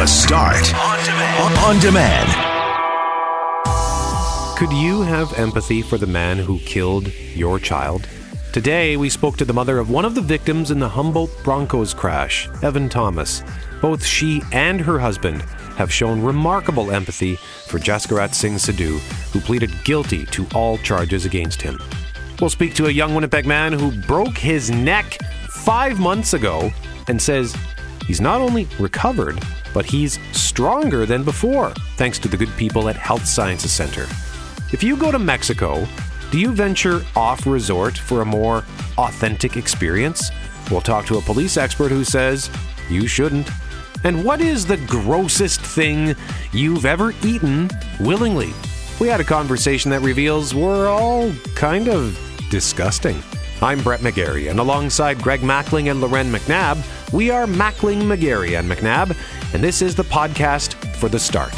The Start on demand. On demand. Could you have empathy for the man who killed your child? Today, we spoke to the mother of one of the victims in the Humboldt Broncos crash, Evan Thomas. Both she and her husband have shown remarkable empathy for Jaskirat Singh Sidhu, who pleaded guilty to all charges against him. We'll speak to a young Winnipeg man who broke his neck five months ago and says he's not only recovered, but he's stronger than before, thanks to the good people at Health Sciences Center. If you go to Mexico, do you venture off resort for a more authentic experience? We'll talk to a police expert who says you shouldn't. And what is the grossest thing you've ever eaten willingly? We had a conversation that reveals we're all kind of disgusting. I'm Brett McGarry, and alongside Greg Mackling and Loren McNabb, we are Mackling, McGarry, and McNabb, and this is the podcast for the start.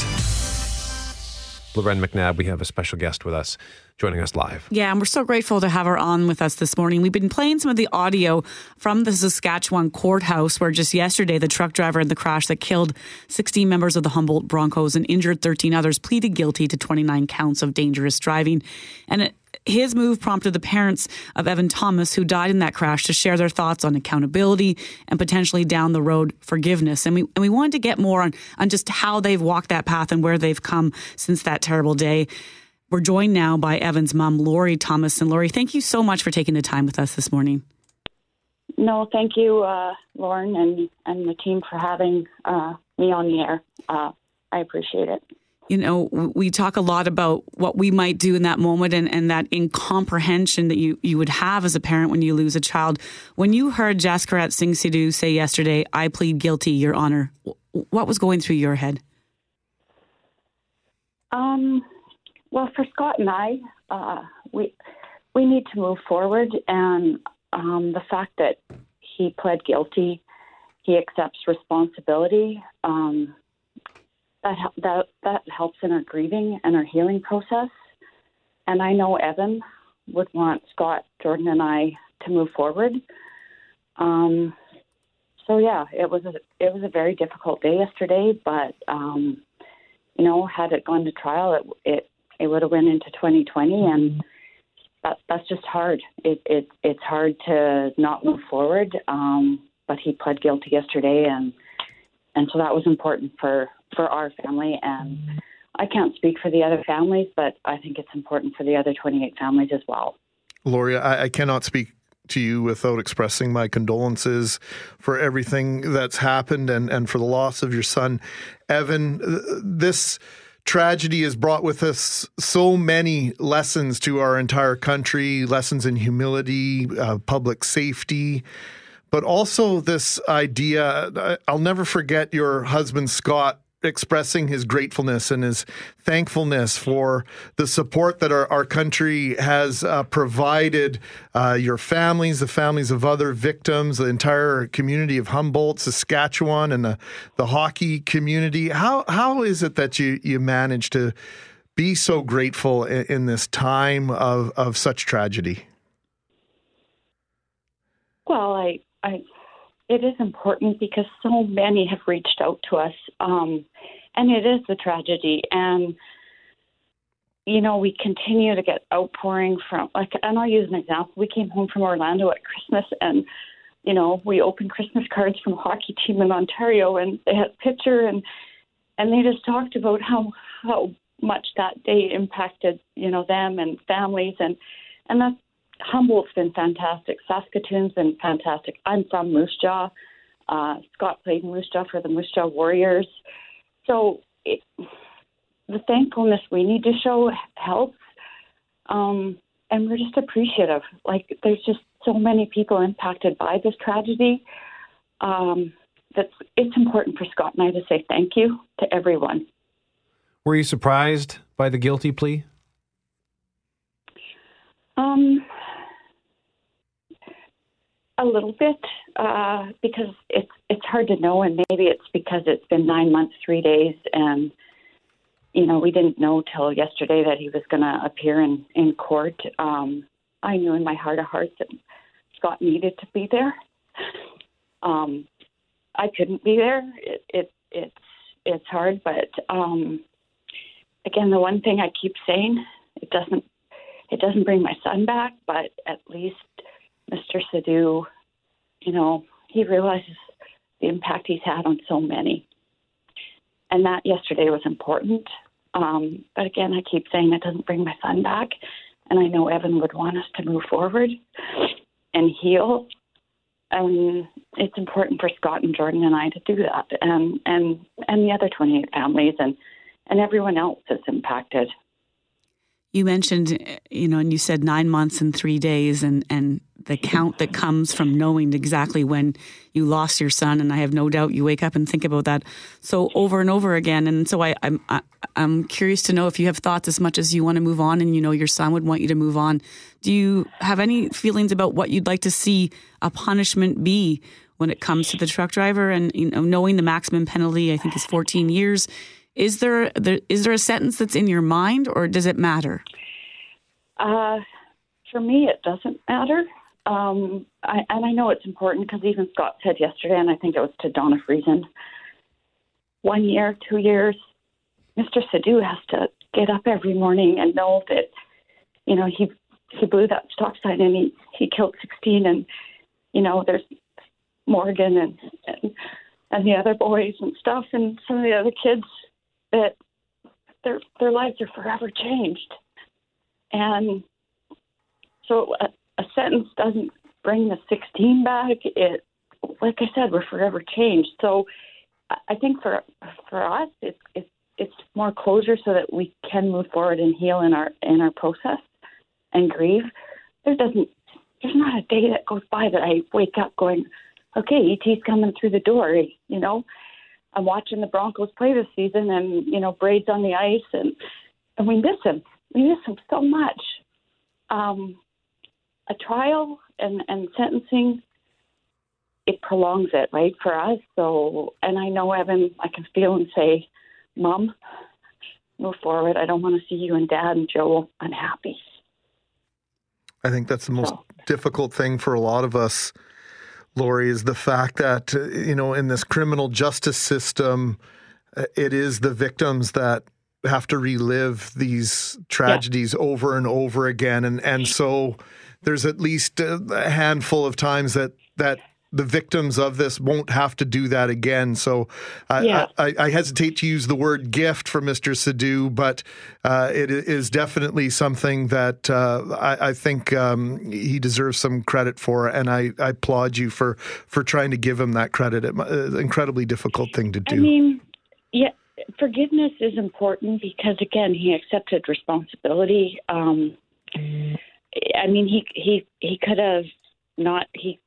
Loren McNabb, we have a special guest with us joining us live. Yeah, and we're so grateful to have her on with us this morning. We've been playing some of the audio from the Saskatchewan courthouse where just yesterday the truck driver in the crash that killed 16 members of the Humboldt Broncos and injured 13 others pleaded guilty to 29 counts of dangerous driving. And his move prompted the parents of Evan Thomas, who died in that crash, to share their thoughts on accountability and potentially down the road forgiveness. And we and we wanted to get more on on just how they've walked that path and where they've come since that terrible day. We're joined now by Evan's mom, Laurie Thomas. And Laurie, thank you so much for taking the time with us this morning. No, thank you, uh, Lauren, and, and the team for having uh, me on the air. Uh, I appreciate it you know, we talk a lot about what we might do in that moment and, and that incomprehension that you, you would have as a parent when you lose a child. When you heard Jaskirat Singh Sidhu say yesterday, I plead guilty, Your Honor, what was going through your head? Um, well, for Scott and I, uh, we we need to move forward, and um, the fact that he pled guilty, he accepts responsibility. Um, that that that helps in our grieving and our healing process. And I know Evan would want Scott, Jordan, and I to move forward. Um, so yeah, it was a it was a very difficult day yesterday, but um, you know, had it gone to trial, it it it would have went into 2020, and that that's just hard. It it it's hard to not move forward. Um, but he pled guilty yesterday, and and so that was important for for our family and I can't speak for the other families, but I think it's important for the other 28 families as well. Loria, I, I cannot speak to you without expressing my condolences for everything that's happened and, and for the loss of your son, Evan. This tragedy has brought with us so many lessons to our entire country lessons in humility, uh, public safety but also this idea. I'll never forget your husband, Scott, expressing his gratefulness and his thankfulness for the support that our, our country has uh, provided uh, your families, the families of other victims, the entire community of Humboldt, Saskatchewan, and the, the hockey community. How how is it that you you manage to be so grateful in, in this time of, of such tragedy? Well, I I it is important because so many have reached out to us, um, and it is a tragedy. And you know, we continue to get outpouring from like, and I'll use an example. We came home from Orlando at Christmas, and you know, we opened Christmas cards from a hockey team in Ontario, and they had a picture, and and they just talked about how how much that day impacted you know them and families, and and that's Humboldt's been fantastic. Saskatoon's been fantastic. I'm from Moose Jaw. Uh, Scott played Moose Jaw for the Moose Jaw Warriors. So it, the thankfulness we need to show helps. Um, and we're just appreciative. Like, there's just so many people impacted by this tragedy. Um, that's it's important for Scott and I to say thank you to everyone. Were you surprised by the guilty plea? Um, a little bit uh, because it's it's hard to know, and maybe it's because it's been nine months, three days, and you know we didn't know till yesterday that he was going to appear in in court. Um, I knew in my heart of hearts that Scott needed to be there. Um, I couldn't be there. It, it it's it's hard, but um, again, the one thing I keep saying, it doesn't it doesn't bring my son back, but at least Mr. Sidhu, you know, he realizes the impact he's had on so many. And that yesterday was important. Um, but again, I keep saying it doesn't bring my son back. And I know Evan would want us to move forward and heal. And it's important for Scott and Jordan and I to do that, and and and the other 28 families and and everyone else that's impacted. You mentioned, you know, and you said nine months and three days, and and the count that comes from knowing exactly when you lost your son. And I have no doubt you wake up and think about that so over and over again. And so I, I'm I, I'm curious to know if you have thoughts as much as you want to move on, and you know your son would want you to move on. Do you have any feelings about what you'd like to see a punishment be when it comes to the truck driver? And you know, knowing the maximum penalty, I think is 14 years is there, there is there a sentence that's in your mind, or does it matter? Uh, for me, it doesn't matter. Um, I, and I know it's important because even Scott said yesterday, and I think it was to Dawna Friesen, one year, two years, Mr. Sidhu has to get up every morning and know that, you know, he he blew that stop sign and he he killed 16, and you know, there's Morgan and and, and the other boys and stuff, and some of the other kids that their their lives are forever changed. And so a, sentence doesn't bring the 16 back. It, like I said, we're forever changed. So I think for for us, it's it's it's more closure so that we can move forward and heal in our in our process and grieve. There doesn't there's not a day that goes by that I wake up going, okay, ET's coming through the door. You know, I'm watching the Broncos play this season, and you know, Braid's on the ice, and and we miss him. We miss him so much. Um, a trial and and sentencing, it prolongs it, right, for us. So, and I know Evan, I can feel and say, "Mom, move forward. I don't want to see you and Dad and Joe unhappy." I think that's the most so. difficult thing for a lot of us Laurie, is the fact that, you know, in this criminal justice system, it is the victims that have to relive these tragedies yeah. over and over again. And, and so there's at least a handful of times that, that the victims of this won't have to do that again. So I, yeah. I, I, hesitate to use the word gift for Mr. Sidhu, but uh, it is definitely something that uh, I, I, think um, he deserves some credit for, and I, I, applaud you for for trying to give him that credit. It's an incredibly difficult thing to do. I mean, yeah, forgiveness is important because again, he accepted responsibility. Um, I mean, he he he could have not he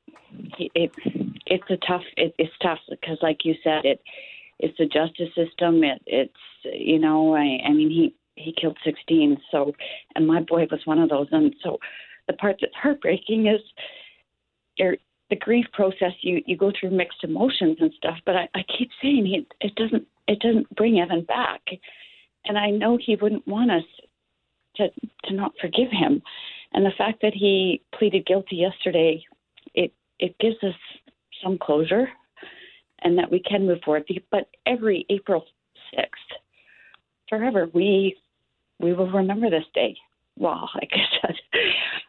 it, it's a tough. It, it's tough because, like you said, it it's the justice system. It, it's you know, I, I mean, he he killed 16. So, and my boy was one of those. And so, the part that's heartbreaking is the grief process. You you go through mixed emotions and stuff. But I, I keep saying it it doesn't it doesn't bring Evan back, and I know he wouldn't want us to to not forgive him. And the fact that he pleaded guilty yesterday, it it gives us some closure and that we can move forward. But every April 6th, forever, we we will remember this day. Well, like I said,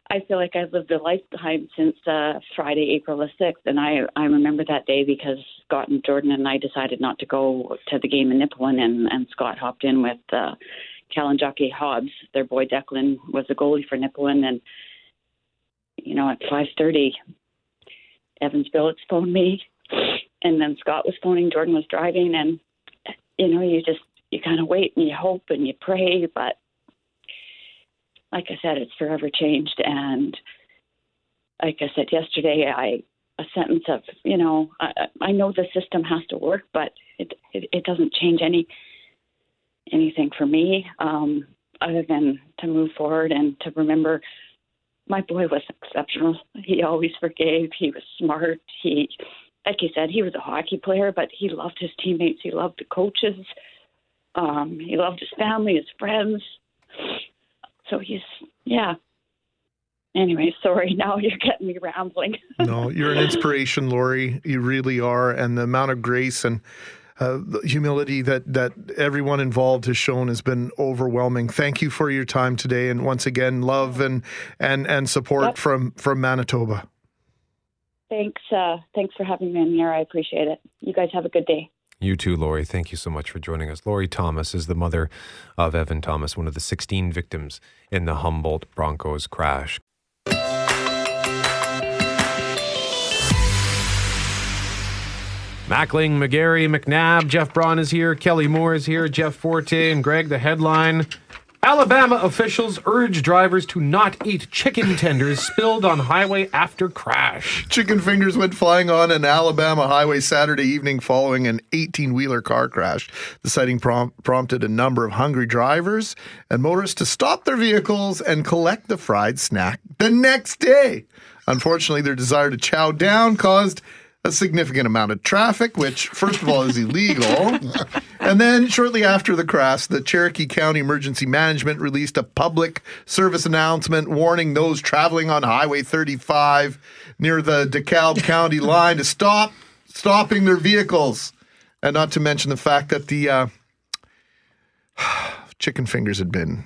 I feel like I've lived a lifetime since uh, Friday, April the 6th, and I, I remember that day because Scott and Jordan and I decided not to go to the game in Nipawin, and, and Scott hopped in with uh, Kalinjaki Hobbs. Their boy Declan was the goalie for Nipawin, and you know at 5:30 Evans Billets phoned me, and then Scott was phoning. Jordan was driving, and you know, you just you kind of wait and you hope and you pray, but like I said, it's forever changed. And like I said yesterday, I a sentence of you know I, I know the system has to work, but it, it it doesn't change any anything for me um, other than to move forward and to remember my boy was exceptional. He always forgave. He was smart. He, like you said, he was a hockey player, but he loved his teammates. He loved the coaches. Um, he loved his family, his friends. So he's, yeah. Anyway, sorry. Now you're getting me rambling. no, you're an inspiration, Laurie. You really are, and the amount of grace and uh, the humility that that everyone involved has shown has been overwhelming. Thank you for your time today, and once again, love and and and support Yep. from from Manitoba. Thanks. Uh, thanks for having me on here. I appreciate it. You guys have a good day. You too, Laurie. Thank you so much for joining us. Laurie Thomas is the mother of Evan Thomas, one of the 16 victims in the Humboldt Broncos crash. Mackling, McGarry, McNabb, Jeff Braun is here, Kelly Moore is here, Jeff Forte, and Greg. The headline Alabama officials urge drivers to not eat chicken tenders spilled on highway after crash. Chicken fingers went flying on an Alabama highway Saturday evening following an 18 wheeler car crash. The sighting prom- prompted a number of hungry drivers and motorists to stop their vehicles and collect the fried snack the next day. Unfortunately, their desire to chow down caused a significant amount of traffic, which, first of all, is illegal. And then, shortly after the crash, the Cherokee County Emergency Management released a public service announcement warning those traveling on Highway 35 near the DeKalb County line to stop stopping their vehicles. And not to mention the fact that the uh, chicken fingers had been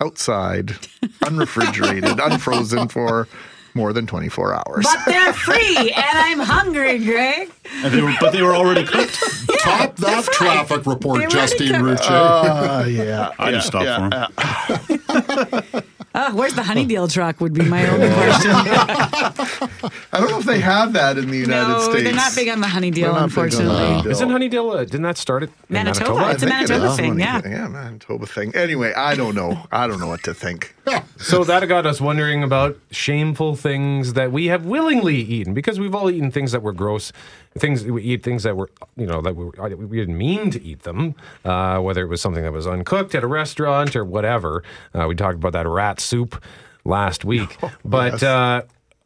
outside, unrefrigerated, unfrozen for more than 24 hours. But they're free, and I'm hungry, Greg. And they were, but they were already cooked. Top that traffic report, They're Justine ready Rucci. Uh, yeah. I just stopped yeah, for him. Oh, where's the honeydew truck? Would be my only question. I don't know if they have that in the United no, States. they're not big on the honeydew, They're not big on unfortunately. Isn't Honeydale, uh, didn't that start it? in Manitoba. It's a think it Manitoba is. thing, yeah. Yeah, Manitoba thing. Anyway, I don't know. I don't know what to think. So that got us wondering about shameful things that we have willingly eaten because we've all eaten things that were gross. Things we eat things that were you know that we, we didn't mean to eat them, uh, whether it was something that was uncooked at a restaurant or whatever. Uh, we talked about that rat soup last week, but. Uh,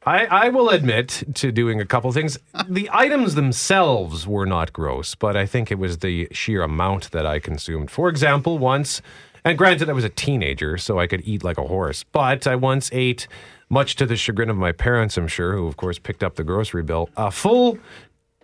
I, I will admit to doing a couple things. The items themselves were not gross, but I think it was the sheer amount that I consumed. For example, once, and granted, I was a teenager, so I could eat like a horse, but I once ate, much to the chagrin of my parents, I'm sure, who of course picked up the grocery bill, a full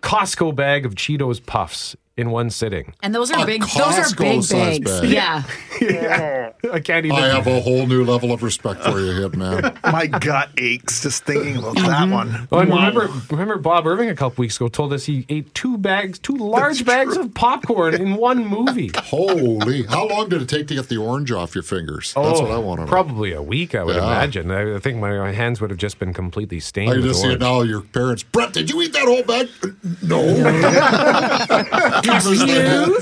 Costco bag of Cheetos Puffs in one sitting. And those are A big. Those are big bags. bag. Yeah. I can't even. I have a whole new level of respect for you, Hitman. My gut aches just thinking about that mm-hmm. one. Oh, and remember, remember Bob Irving a couple weeks ago told us he ate two bags, two large bags of popcorn in one movie. Holy. How long did it take to get the orange off your fingers? That's oh, what I want to know. Oh, Probably a week, I would Yeah. imagine. I I think my hands would have just been completely stained. I just see it now. Your parents, Brett, did you eat that whole bag? No.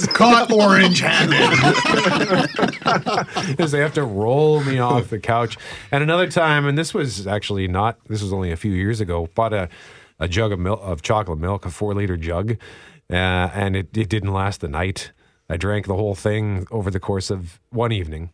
Caught orange handed. Because they have to roll me off the couch. And another time, and this was actually not. This was only a few years ago. Bought a, a jug of milk of chocolate milk, a four liter jug, uh, and it, it didn't last the night. I drank the whole thing over the course of one evening.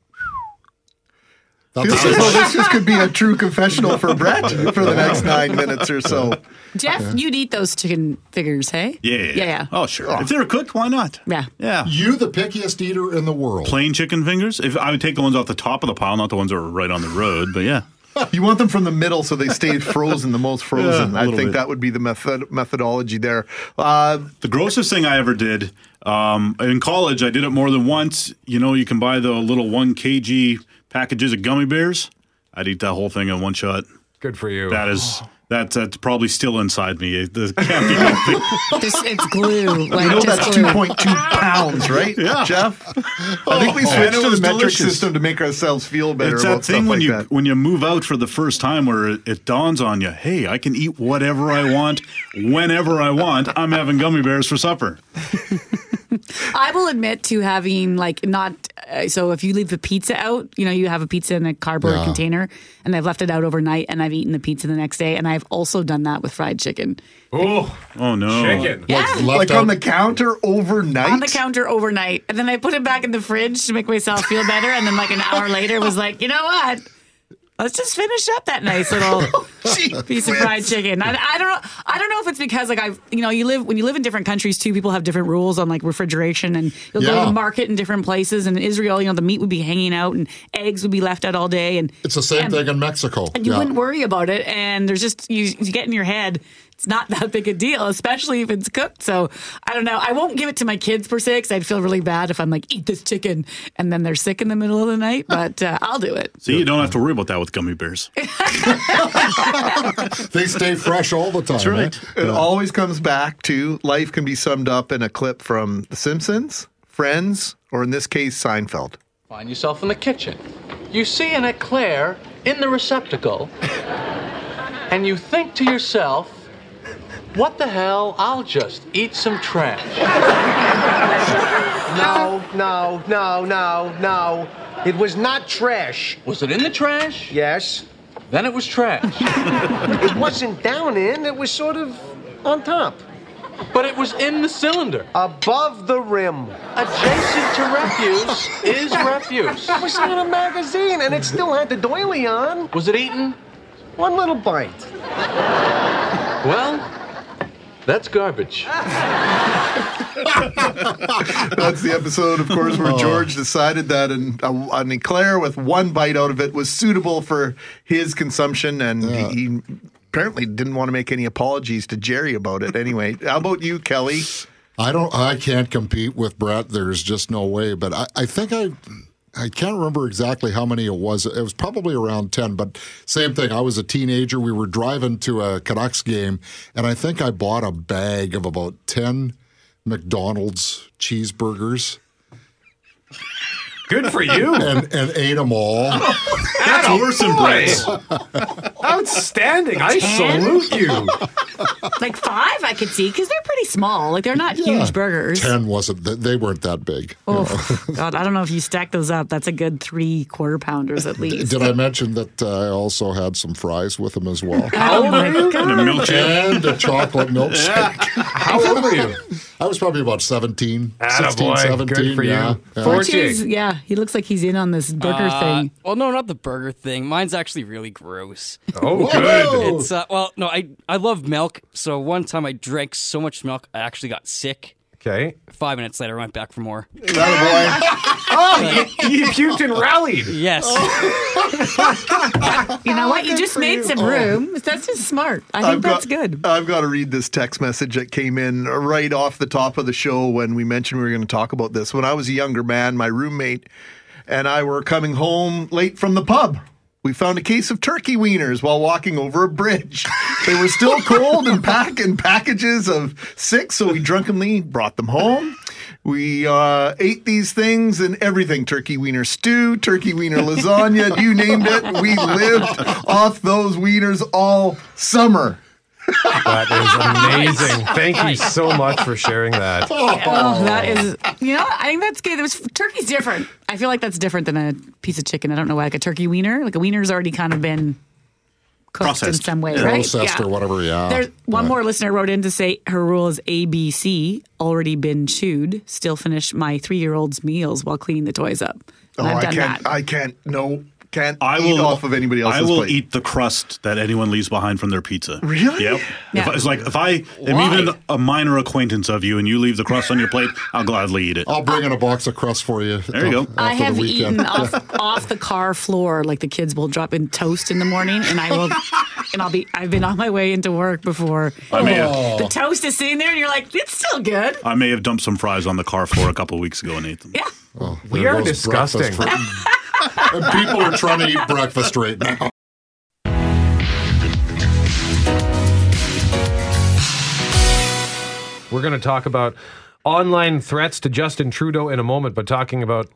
That's Feels as though this just could be a true confessional for Brett for the next nine minutes or so. Jeff, you'd eat those chicken fingers, hey? Yeah, Yeah, yeah. Oh, sure. If they were cooked, why not? Yeah. Yeah. you, the pickiest eater in the world. Plain chicken fingers. If I would take the ones off the top of the pile, not the ones that were right on the road. But yeah, You want them from the middle so they stay frozen, the most frozen. Yeah, a I little think bit. that would be the method methodology there. Uh, the grossest thing I ever did um, in college, I did it more than once. You know, you can buy the little one kg packages of gummy bears. I'd eat that whole thing in one shot. Good for you. That is that's that's probably still inside me. It it can't be healthy. Just, it's glue. Like, you know that's glue. 2.2 pounds, right, Yeah. Jeff? Oh. I think we Oh, switched and it to the metric delicious. system to make ourselves feel better It's about that thing stuff when like you that. when you move out for the first time where it, it dawns on you, hey, I can eat whatever I want, whenever I want. I'm having gummy bears for supper. I will admit to having like not uh, so if you leave the pizza out, you know, you have a pizza in a cardboard Yeah. container and I've left it out overnight and I've eaten the pizza the next day and I've also done that with fried chicken. oh, Oh no! chicken. Yeah. Left like on the counter overnight. On the counter overnight. And then I put it back in the fridge to make myself feel better and then like an hour later was like, "You know what? Let's just finish up that nice little oh, piece of fried chicken. I, I don't know. I don't know if it's because like I've you know you live when you live in different countries too. People have different rules on like refrigeration, and you'll go to the market in different places. And in Israel, you know, the meat would be hanging out, and eggs would be left out all day, and it's the same and- thing in Mexico. And you Yeah. wouldn't worry about it. And there's just you, you get in your head it's not that big a deal, especially if it's cooked. So I don't know. I won't give it to my kids per se because I'd feel really bad if I'm like, eat this chicken and then they're sick in the middle of the night. But uh, I'll do it. See, you don't have to worry about that with gummy bears. They stay fresh all the time. That's right. eh? It always comes back to life can be summed up in a clip from The Simpsons, Friends, or in this case, Seinfeld. Find yourself in the kitchen. You see an eclair in the receptacle, and you think to yourself, what the hell? I'll just eat some trash. No, no, no, no, no. It was not trash. Was it in the trash? Yes. Then it was trash. It wasn't down in, it was sort of on top. but it was in the cylinder. Above the rim. Adjacent to refuse is refuse. It was in a magazine and it still had the doily on. Was it eaten? One little bite. Well, that's garbage. That's the episode, of course, where oh. George decided that an, a, an eclair with one bite out of it was suitable for his consumption, and he, he apparently didn't want to make any apologies to Jerry about it. Anyway, how about you, Kelly? I don't. I can't compete with Brett. There's just no way. But I, I think I. I can't remember exactly how many it was. It was probably around 10, but same thing. I was a teenager. We were driving to a Canucks game, and I think I bought a bag of about 10 McDonald's cheeseburgers Good for you. and, and ate them all. That's worse than Brett's. Outstanding. I Ten? salute you. Like five, I could see because they're pretty small. Like they're not Yeah. huge burgers. 10 wasn't, they weren't that big. Oh, God. I don't know if you stack those up. That's a good three quarter pounders at least. Did I mention that uh, I also had some fries with them as well? Oh, my And a God. milkshake. and a chocolate milkshake. How old were you? I was probably about 17, 16, 17. Good for you. yeah. Yeah. Four- Cheers. Yeah, he looks like he's in on this burger Uh, thing. Well, no, not the burger thing. Mine's actually really gross. Oh, good. It's uh, well, no, I I love milk. So one time I drank so much milk, I actually got sick. Okay. Five minutes later, I went back for more. Oh, you, you puked and rallied. Yes. You know what? You just made some oh. room. That's just smart. I think I've that's got, good. I've got to read this text message that came in right off the top of the show when we mentioned we were going to talk about this. When I was a younger man, my roommate and I were coming home late from the pub. We found a case of turkey wieners while walking over a bridge. They were still cold and packed in packages of six, so we drunkenly brought them home. We uh, ate these things and everything turkey wiener stew, turkey wiener lasagna, you named it. We lived off those wieners all summer. That is amazing. Thank you so much for sharing that. Oh, oh that is. You know, I think that's good. It was turkey's different. I feel like that's different than a piece of chicken. I don't know why, like a turkey wiener. Like a wiener's already kind of been cooked in some way, Yeah. right? Processed or whatever, yeah. There's one Yeah. more listener wrote in to say her rule is ABC, already been chewed, still finish my three year old's meals while cleaning the toys up. And Oh, I've I done can't. that. I can't. No, can't I eat will off of anybody else's I will plate. eat the crust that anyone leaves behind from their pizza. Really? Yep. Yeah. If it's like if I am Why? even a minor acquaintance of you and you leave the crust on your plate, I'll gladly eat it. I'll bring in a box of crust for you. There you go. I have eaten off, off the car floor, like the kids will drop in toast in the morning, and I will, and I'll be. I've been on my way into work before. I may have, The toast is sitting there, and you're like, it's still good. I may have dumped some fries on the car floor a couple of weeks ago and ate them. Yeah. Oh, we are disgusting. people are trying to eat breakfast right now. We're going to talk about online threats to Justin Trudeau in a moment, but talking about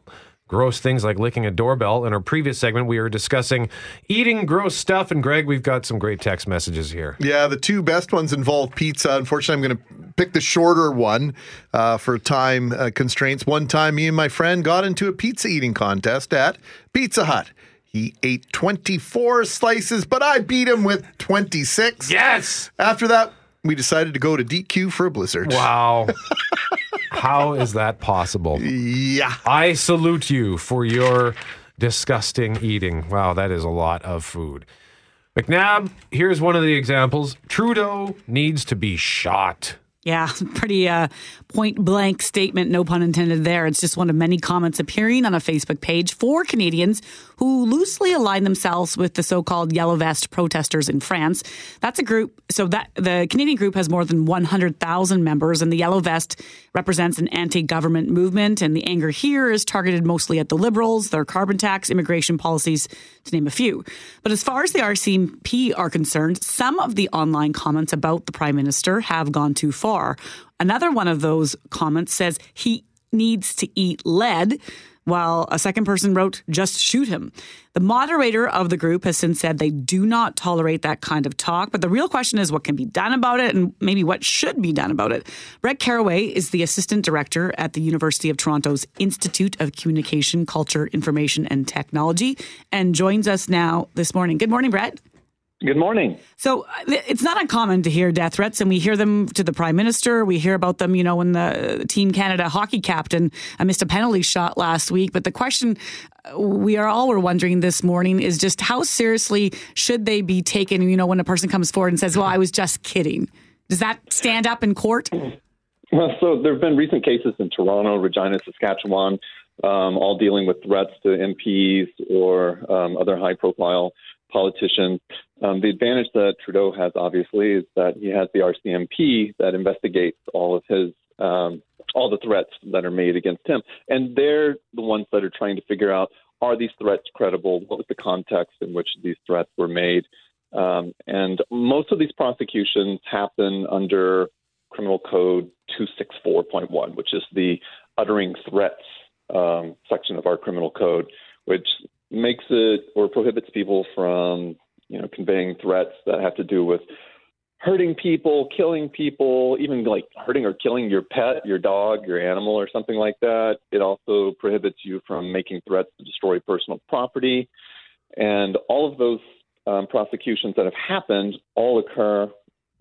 gross things like licking a doorbell. In our previous segment, we were discussing eating gross stuff. And Greg, we've got some great text messages here. Yeah, the two best ones involve pizza. Unfortunately, I'm going to pick the shorter one uh, for time uh, constraints. One time, me and my friend got into a pizza eating contest at Pizza Hut. He ate 24 slices, but I beat him with 26. Yes. After that, we decided to go to DQ for a blizzard. Wow. How is that possible? Yeah. I salute you for your disgusting eating. Wow, that is a lot of food. McNabb, here's one of the examples. Trudeau needs to be shot. Yeah, pretty uh, point blank statement, no pun intended there. It's just one of many comments appearing on a Facebook page for Canadians who loosely align themselves with the so called Yellow Vest protesters in France. That's a group, so that the Canadian group has more than 100,000 members, and the Yellow Vest represents an anti government movement. And the anger here is targeted mostly at the Liberals, their carbon tax, immigration policies, to name a few. But as far as the RCMP are concerned, some of the online comments about the Prime Minister have gone too far. Another one of those comments says he needs to eat lead, while a second person wrote, just shoot him. The moderator of the group has since said they do not tolerate that kind of talk, but the real question is what can be done about it and maybe what should be done about it. Brett Caraway is the assistant director at the University of Toronto's Institute of Communication, Culture, Information and Technology and joins us now this morning. Good morning, Brett. Good morning. So uh, it's not uncommon to hear death threats, and we hear them to the prime minister. We hear about them, you know, when the Team Canada hockey captain uh, missed a penalty shot last week. But the question uh, we are all were wondering this morning is just how seriously should they be taken? You know, when a person comes forward and says, "Well, I was just kidding," does that stand up in court? Well, so there have been recent cases in Toronto, Regina, Saskatchewan, um, all dealing with threats to MPs or um, other high-profile politicians. Um, the advantage that Trudeau has, obviously, is that he has the RCMP that investigates all of his um, all the threats that are made against him, and they're the ones that are trying to figure out are these threats credible? What was the context in which these threats were made? Um, and most of these prosecutions happen under Criminal Code 264.1, which is the uttering threats um, section of our criminal code, which makes it or prohibits people from you know conveying threats that have to do with hurting people, killing people, even like hurting or killing your pet, your dog, your animal, or something like that. It also prohibits you from making threats to destroy personal property. And all of those um, prosecutions that have happened all occur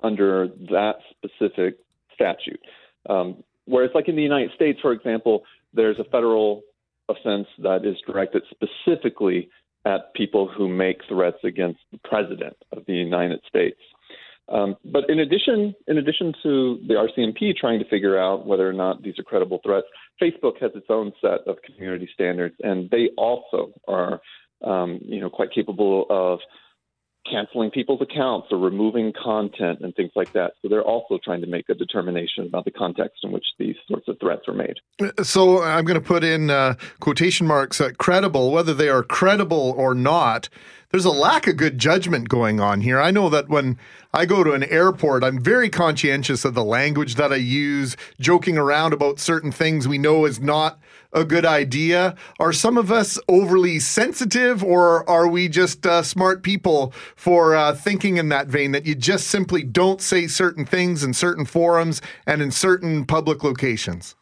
under that specific statute. Um, whereas, like in the United States, for example, there's a federal offense that is directed specifically at people who make threats against the president of the United States. Um, but in addition, in addition to the RCMP trying to figure out whether or not these are credible threats, Facebook has its own set of community standards, and they also are, um, you know, quite capable of canceling people's accounts or removing content and things like that. So they're also trying to make a determination about the context in which these sorts of threats are made. So I'm going to put in uh, quotation marks uh, credible, whether they are credible or not. There's a lack of good judgment going on here. I know that when I go to an airport, I'm very conscientious of the language that I use, joking around about certain things we know is not a good idea? Are some of us overly sensitive, or are we just uh, smart people for uh, thinking in that vein that you just simply don't say certain things in certain forums and in certain public locations?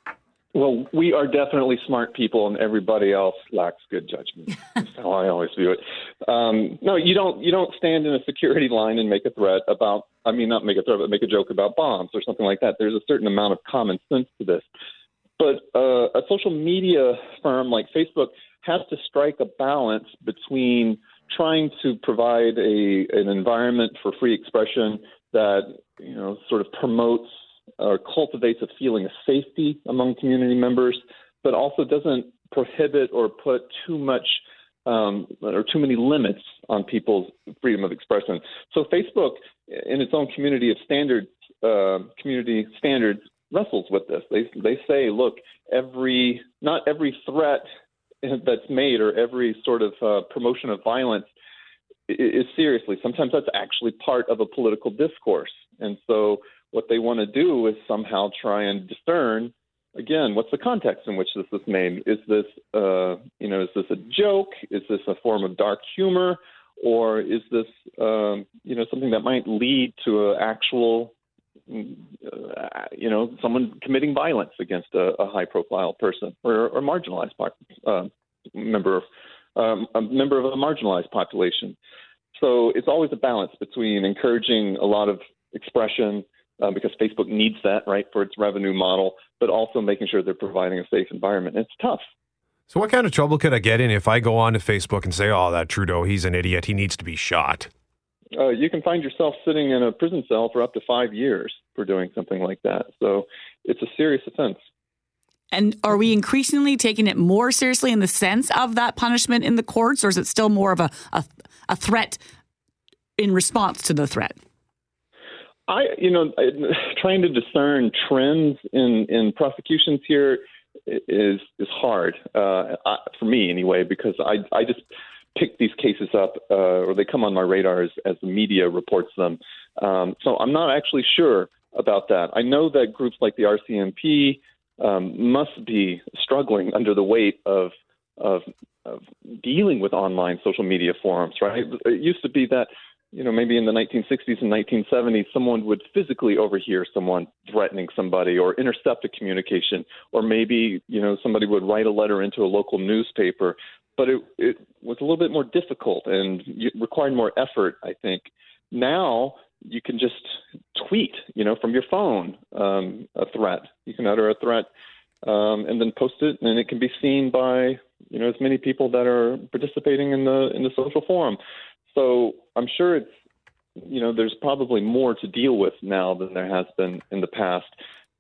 Well, we are definitely smart people, and everybody else lacks good judgment. That's how I always view it. Um, no, you don't. You don't stand in a security line and make a threat about. I mean, not make a threat, but make a joke about bombs or something like that. There's a certain amount of common sense to this. But uh, a social media firm like Facebook has to strike a balance between trying to provide a an environment for free expression that you know sort of promotes or cultivates a feeling of safety among community members, but also doesn't prohibit or put too much um, or too many limits on people's freedom of expression. So Facebook, in its own community of standards, uh, community standards, wrestles with this. They they say, look, every not every threat that's made or every sort of uh, promotion of violence is seriously. Sometimes that's actually part of a political discourse, and so what they want to do is somehow try and discern. Again, what's the context in which this is made? Is this, uh, you know, is this a joke? Is this a form of dark humor, or is this, um, you know, something that might lead to an actual uh, you know, someone committing violence against a, a high-profile person or, or marginalized uh, member of um, a member of a marginalized population. So it's always a balance between encouraging a lot of expression uh, because Facebook needs that right for its revenue model, but also making sure they're providing a safe environment. It's tough. So, what kind of trouble could I get in if I go on to Facebook and say, "Oh, that Trudeau, he's an idiot. He needs to be shot"? uh, you can find yourself sitting in a prison cell for up to five years for doing something like that. So it's a serious offense. And are we increasingly taking it more seriously in the sense of that punishment in the courts, or is it still more of a, a, a threat in response to the threat? I, you know, trying to discern trends in, in prosecutions here is is hard uh, for me anyway because I I just pick these cases up uh, or they come on my radar as, as the media reports them. Um, so I'm not actually sure about that. I know that groups like the RCMP um, must be struggling under the weight of, of of dealing with online social media forums. Right? It used to be that you know, maybe in the 1960s and 1970s, someone would physically overhear someone threatening somebody or intercept a communication, or maybe, you know, somebody would write a letter into a local newspaper. But it, it was a little bit more difficult and required more effort, I think. Now you can just tweet, you know, from your phone um, a threat. You can utter a threat um, and then post it, and it can be seen by, you know, as many people that are participating in the in the social forum. So I'm sure it's, you know, there's probably more to deal with now than there has been in the past.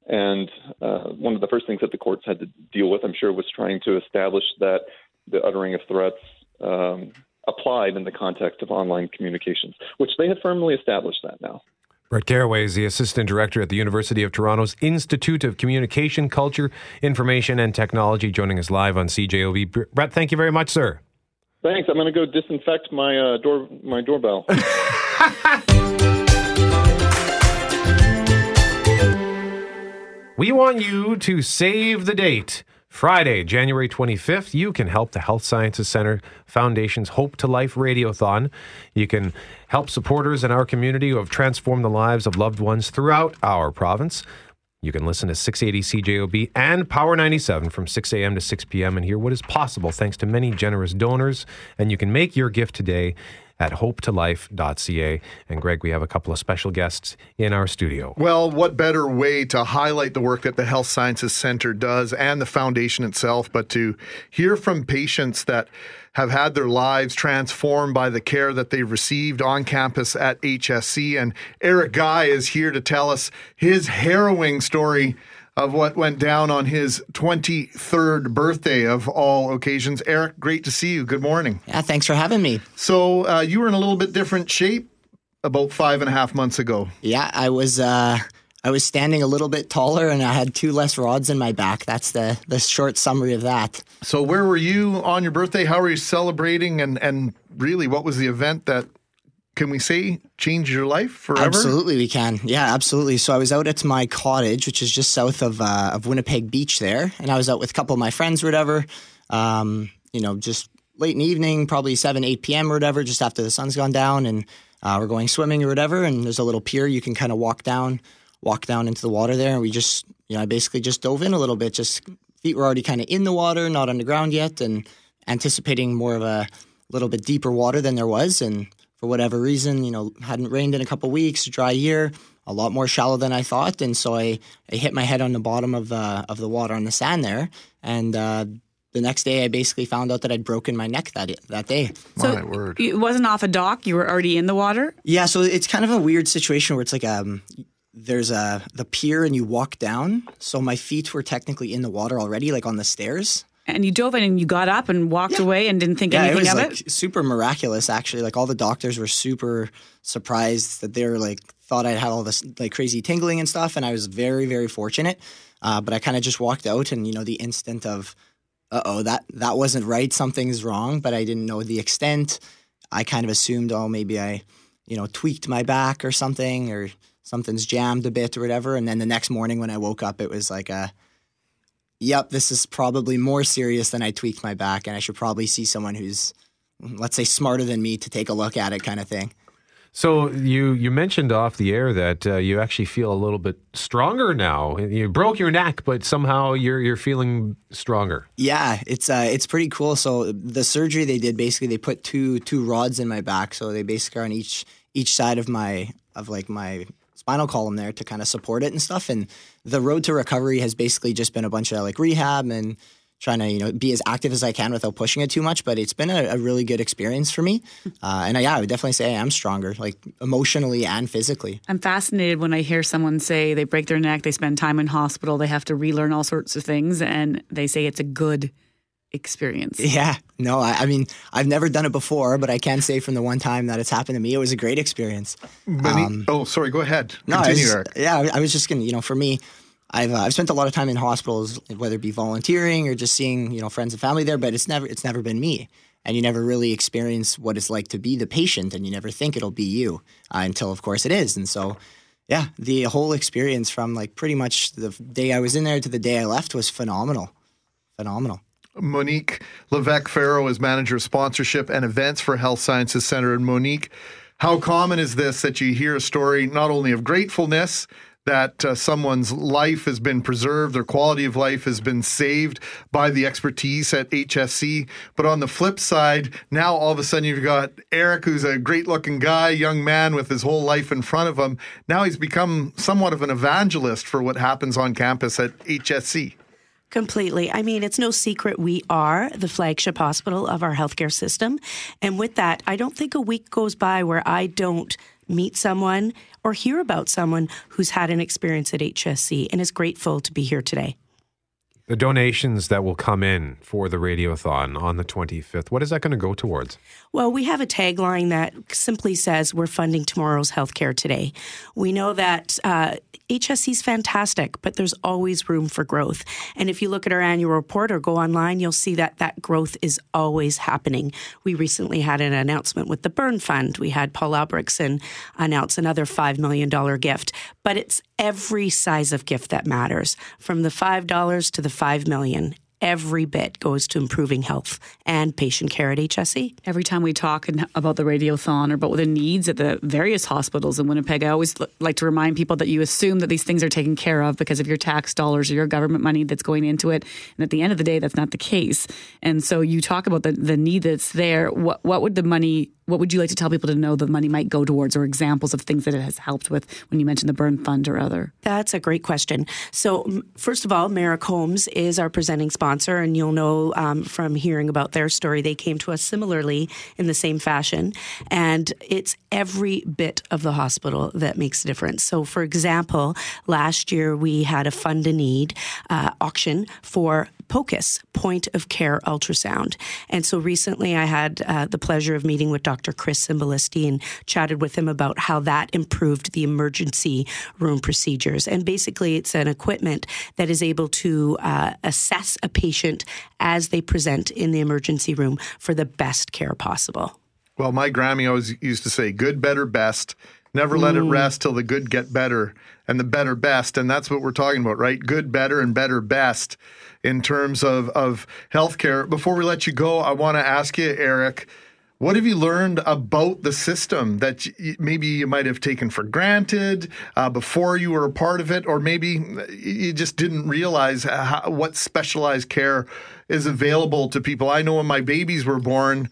And uh, one of the first things that the courts had to deal with, I'm sure, was trying to establish that the uttering of threats um, applied in the context of online communications, which they have firmly established that now. Brett Caraway is the Assistant Director at the University of Toronto's Institute of Communication, Culture, Information and Technology, joining us live on CJOB. Brett, thank you very much, sir. Thanks. I'm going to go disinfect my uh, door my doorbell. we want you to save the date. Friday, January 25th, you can help the Health Sciences Center Foundation's Hope to Life Radiothon. You can help supporters in our community who have transformed the lives of loved ones throughout our province. You can listen to 680 CJOB and Power 97 from 6 a.m. to 6 p.m. and hear what is possible thanks to many generous donors. And you can make your gift today at hopetolife.ca. And Greg, we have a couple of special guests in our studio. Well, what better way to highlight the work that the Health Sciences Center does and the foundation itself, but to hear from patients that have had their lives transformed by the care that they've received on campus at HSC. And Eric Guy is here to tell us his harrowing story of what went down on his 23rd birthday of all occasions. Eric, great to see you. Good morning. Yeah, thanks for having me. So, uh, you were in a little bit different shape about five and a half months ago. Yeah, I was. Uh, I was standing a little bit taller and I had two less rods in my back. That's the the short summary of that. So where were you on your birthday? How were you celebrating and and really what was the event that can we say changed your life forever? Absolutely, we can. Yeah, absolutely. So I was out at my cottage, which is just south of uh, of Winnipeg Beach there, and I was out with a couple of my friends or whatever. Um, you know, just late in the evening, probably seven, eight p.m. or whatever, just after the sun's gone down, and uh, we're going swimming or whatever. And there's a little pier you can kind of walk down walk down into the water there, and we just, you know, I basically just dove in a little bit. Just feet were already kind of in the water, not on the ground yet, and anticipating more of a little bit deeper water than there was. And for whatever reason, you know, hadn't rained in a couple weeks, dry year, a lot more shallow than I thought, and so I, I hit my head on the bottom of the of the water on the sand there, and. Uh, the next day, I basically found out that I'd broken my neck that that day. So my word! It wasn't off a dock; you were already in the water. Yeah, so it's kind of a weird situation where it's like um, there's a the pier and you walk down. So my feet were technically in the water already, like on the stairs. And you dove in and you got up and walked yeah. away and didn't think yeah, anything it was of like it. Super miraculous, actually. Like all the doctors were super surprised that they were like thought I'd had all this like crazy tingling and stuff, and I was very very fortunate. Uh, but I kind of just walked out, and you know the instant of, uh oh, that that wasn't right. Something's wrong, but I didn't know the extent. I kind of assumed, oh, maybe I, you know, tweaked my back or something, or something's jammed a bit or whatever. And then the next morning when I woke up, it was like a, yep, this is probably more serious than I tweaked my back, and I should probably see someone who's, let's say, smarter than me to take a look at it, kind of thing. So you you mentioned off the air that uh, you actually feel a little bit stronger now. You broke your neck, but somehow you're you're feeling stronger. Yeah, it's uh, it's pretty cool. So the surgery they did basically they put two two rods in my back, so they basically are on each each side of my of like my spinal column there to kind of support it and stuff. And the road to recovery has basically just been a bunch of like rehab and trying to you know be as active as I can without pushing it too much. But it's been a, a really good experience for me, uh, and I, yeah, I would definitely say I am stronger, like emotionally and physically. I'm fascinated when I hear someone say they break their neck, they spend time in hospital, they have to relearn all sorts of things, and they say it's a good experience. Yeah, no, I, I mean I've never done it before, but I can say from the one time that it's happened to me, it was a great experience. Many, oh, sorry. Go ahead. Um, No, I was- Eric. yeah, I I was just gonna, you know, for me, I've uh, I've spent a lot of time in hospitals, whether it be volunteering or just seeing, you know, friends and family there, but it's never it's never been me, and you never really experience what it's like to be the patient, and you never think it'll be you uh, until, of course, it is, and so. Yeah, the whole experience from like pretty much the day I was in there to the day I left was phenomenal. Phenomenal. Monique Levesque Farrow is manager of sponsorship and events for Health Sciences Center. And Monique, how common is this that you hear a story not only of gratefulness that uh, someone's life has been preserved, their quality of life has been saved by the expertise at HSC, but on the flip side, now all of a sudden you've got Eric, who's a great looking guy, young man with his whole life in front of him. Now he's become somewhat of an evangelist for what happens on campus at HSC. Completely. I mean, it's no secret we are the flagship hospital of our healthcare system. And with that, I don't think a week goes by where I don't meet someone or hear about someone who's had an experience at HSC and is grateful to be here today. The donations that will come in for the radiothon on the 25th, what is that going to go towards? Well, we have a tagline that simply says, We're funding tomorrow's healthcare today. We know that uh, HSC is fantastic, but there's always room for growth. And if you look at our annual report or go online, you'll see that that growth is always happening. We recently had an announcement with the Burn Fund. We had Paul Albrechtsen announce another $5 million gift. But it's every size of gift that matters, from the $5 to the $5 million every bit goes to improving health and patient care at HSC. Every time we talk about the radiothon or about the needs at the various hospitals in Winnipeg, I always like to remind people that you assume that these things are taken care of because of your tax dollars or your government money that's going into it. And at the end of the day, that's not the case. And so you talk about the, the need that's there. What, what would the money, what would you like to tell people to know the money might go towards or examples of things that it has helped with when you mentioned the Burn Fund or other? That's a great question. So, first of all, Maric Homes is our presenting sponsor, and you'll know um, from hearing about their story, they came to us similarly in the same fashion. And it's every bit of the hospital that makes a difference. So, for example, last year we had a fund a need uh, auction for POCUS, point of care ultrasound. And so recently I had uh, the pleasure of meeting with Dr. Chris Symbolisti and chatted with him about how that improved the emergency room procedures. And basically, it's an equipment that is able to uh, assess a patient as they present in the emergency room for the best care possible. Well, my Grammy always used to say, good, better, best. Never let it Mm. rest till the good get better and the better best. And that's what we're talking about, right? Good, better, and better best in terms of, of healthcare. Before we let you go, I want to ask you, Eric, what have you learned about the system that maybe you might have taken for granted uh, before you were a part of it, or maybe you just didn't realize how, what specialized care is available to people? I know when my babies were born,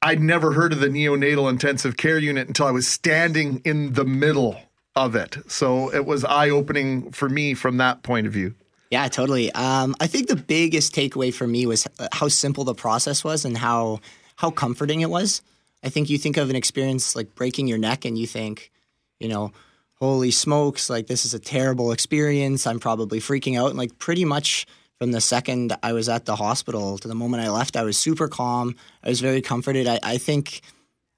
I'd never heard of the neonatal intensive care unit until I was standing in the middle of it. So it was eye opening for me from that point of view. Yeah, totally. Um, I think the biggest takeaway for me was uh, how simple the process was and how how comforting it was. I think you think of an experience like breaking your neck, and you think, you know, holy smokes, like this is a terrible experience. I'm probably freaking out. And like pretty much from the second I was at the hospital to the moment I left, I was super calm. I was very comforted. I, I think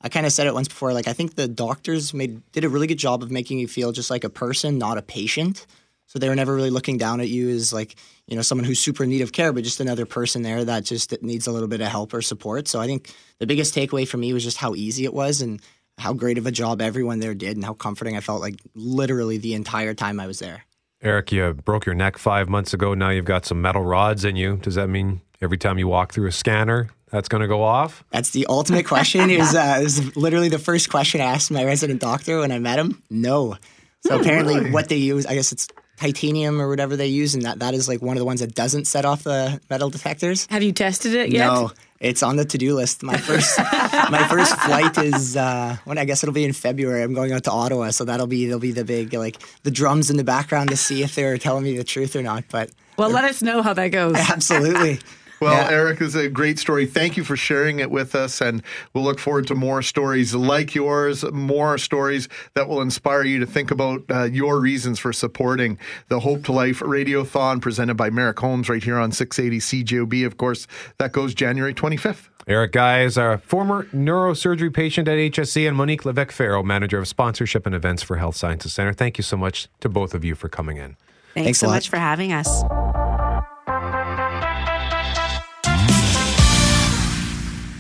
I kind of said it once before. Like I think the doctors made did a really good job of making you feel just like a person, not a patient. So they were never really looking down at you as like, you know, someone who's super in need of care, but just another person there that just needs a little bit of help or support. So I think the biggest takeaway for me was just how easy it was and how great of a job everyone there did and how comforting I felt like literally the entire time I was there. Eric, you broke your neck five months ago. Now you've got some metal rods in you. Does that mean every time you walk through a scanner, that's going to go off? That's the ultimate question. It was, uh, it was literally the first question I asked my resident doctor when I met him. No. So apparently, really? what they use, I guess it's titanium or whatever they use, and that, that is like one of the ones that doesn't set off the metal detectors. Have you tested it yet? No, it's on the to do list. My first my first flight is uh, when I guess it'll be in February. I'm going out to Ottawa, so that'll be there'll be the big like the drums in the background to see if they're telling me the truth or not. But Well, let us know how that goes. Absolutely. Well, Yeah. Eric, this is a great story. Thank you for sharing it with us, and we'll look forward to more stories like yours, more stories that will inspire you to think about uh, your reasons for supporting the Hope to Life Radiothon presented by Maric Homes right here on 680 CJOB. Of course, that goes January 25th. Eric Guy is a former neurosurgery patient at HSC, and Monique Levesque Farrell, manager of sponsorship and events for Health Sciences Center. Thank you so much to both of you for coming in. Thanks, Thanks so much for having us.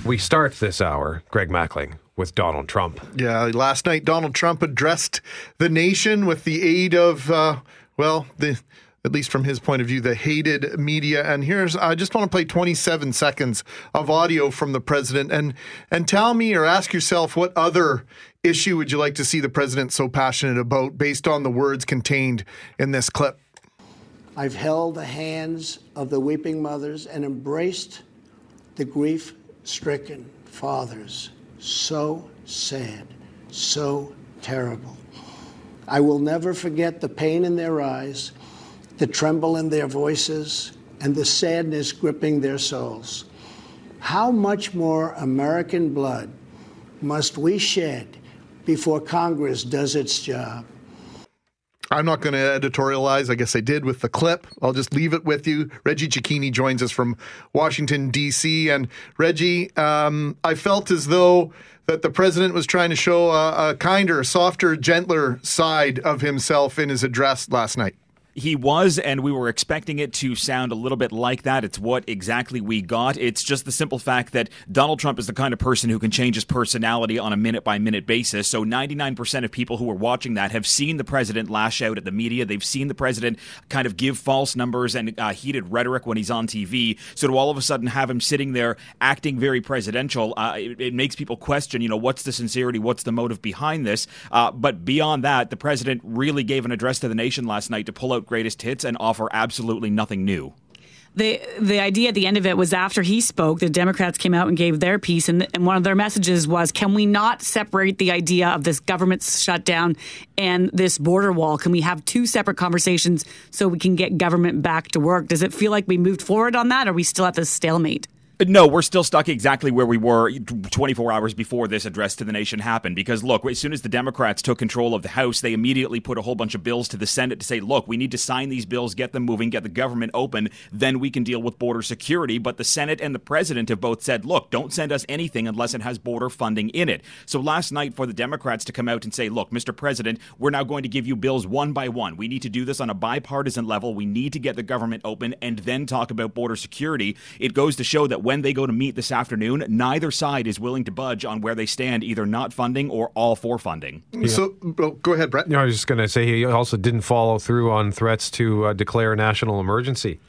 We start this hour, Greg Mackling, with Donald Trump. Yeah, last night Donald Trump addressed the nation with the aid of, uh, well, the at least from his point of view, the hated media. And here's I just want to play 27 seconds of audio from the president and and tell me or ask yourself what other issue would you like to see the president so passionate about based on the words contained in this clip. I've held the hands of the weeping mothers and embraced the grief stricken fathers. So sad, so terrible. I will never forget the pain in their eyes, the tremble in their voices, and the sadness gripping their souls. How much more American blood must we shed before Congress does its job? I'm not going to editorialize. I guess I did with the clip. I'll just leave it with you. Reggie Cecchini joins us from Washington, D.C. And Reggie, um, I felt as though that the president was trying to show a, a kinder, softer, gentler side of himself in his address last night. He was, and we were expecting it to sound a little bit like that. It's what exactly we got. It's just the simple fact that Donald Trump is the kind of person who can change his personality on a minute by minute basis. So 99% of people who are watching that have seen the president lash out at the media. They've seen the president kind of give false numbers and uh, heated rhetoric when he's on TV. So to all of a sudden have him sitting there acting very presidential, uh, it, it makes people question, you know, what's the sincerity? What's the motive behind this? Uh, but beyond that, the president really gave an address to the nation last night to pull out greatest hits and offer absolutely nothing new. The the idea at the end of it was after he spoke, the Democrats came out and gave their piece, and, and one of their messages was, "Can we not separate the idea of this government shutdown and this border wall? Can we have two separate conversations so we can get government back to work?" Does it feel like we moved forward on that, or are we still at this stalemate? No, we're still stuck exactly where we were 24 hours before this address to the nation happened. Because, look, as soon as the Democrats took control of the House, they immediately put a whole bunch of bills to the Senate to say, look, we need to sign these bills, get them moving, get the government open, then we can deal with border security. But the Senate and the President have both said, look, don't send us anything unless it has border funding in it. So last night, for the Democrats to come out and say, look, Mr. President, we're now going to give you bills one by one. We need to do this on a bipartisan level. We need to get the government open and then talk about border security. It goes to show that when they go to meet this afternoon, neither side is willing to budge on where they stand, either not funding or all for funding. So oh, go ahead, Brett. No, I was just going to say he also didn't follow through on threats to uh, declare a national emergency.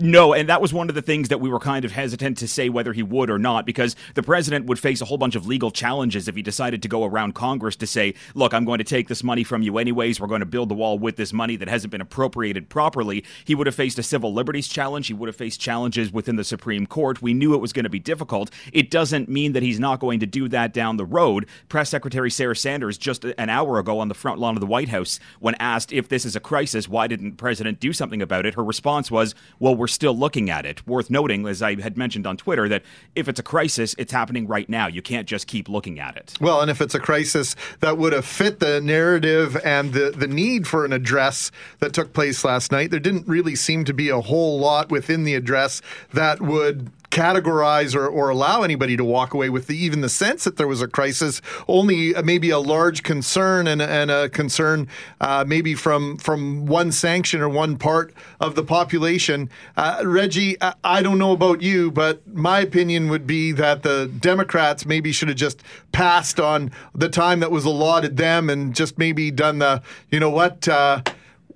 No, and that was one of the things that we were kind of hesitant to say whether he would or not, because the president would face a whole bunch of legal challenges if he decided to go around Congress to say, look, I'm going to take this money from you anyways. We're going to build the wall with this money that hasn't been appropriated properly. He would have faced a civil liberties challenge. He would have faced challenges within the Supreme Court. We knew it was going to be difficult. It doesn't mean that he's not going to do that down the road. Press Secretary Sarah Sanders, just an hour ago on the front lawn of the White House, when asked if this is a crisis, why didn't the president do something about it? Her response was, well, we're still looking at it. Worth noting, as I had mentioned on Twitter, that if it's a crisis, it's happening right now. You can't just keep looking at it. Well, and if it's a crisis that would have fit the narrative and the, the need for an address that took place last night, there didn't really seem to be a whole lot within the address that would categorize or, or allow anybody to walk away with the, even the sense that there was a crisis. Only uh, maybe a large concern and, and a concern uh, maybe from from one sanction or one part of the population. Uh, Reggie, I, I don't know about you, but my opinion would be that the Democrats maybe should have just passed on the time that was allotted them and just maybe done the, you know what. Uh,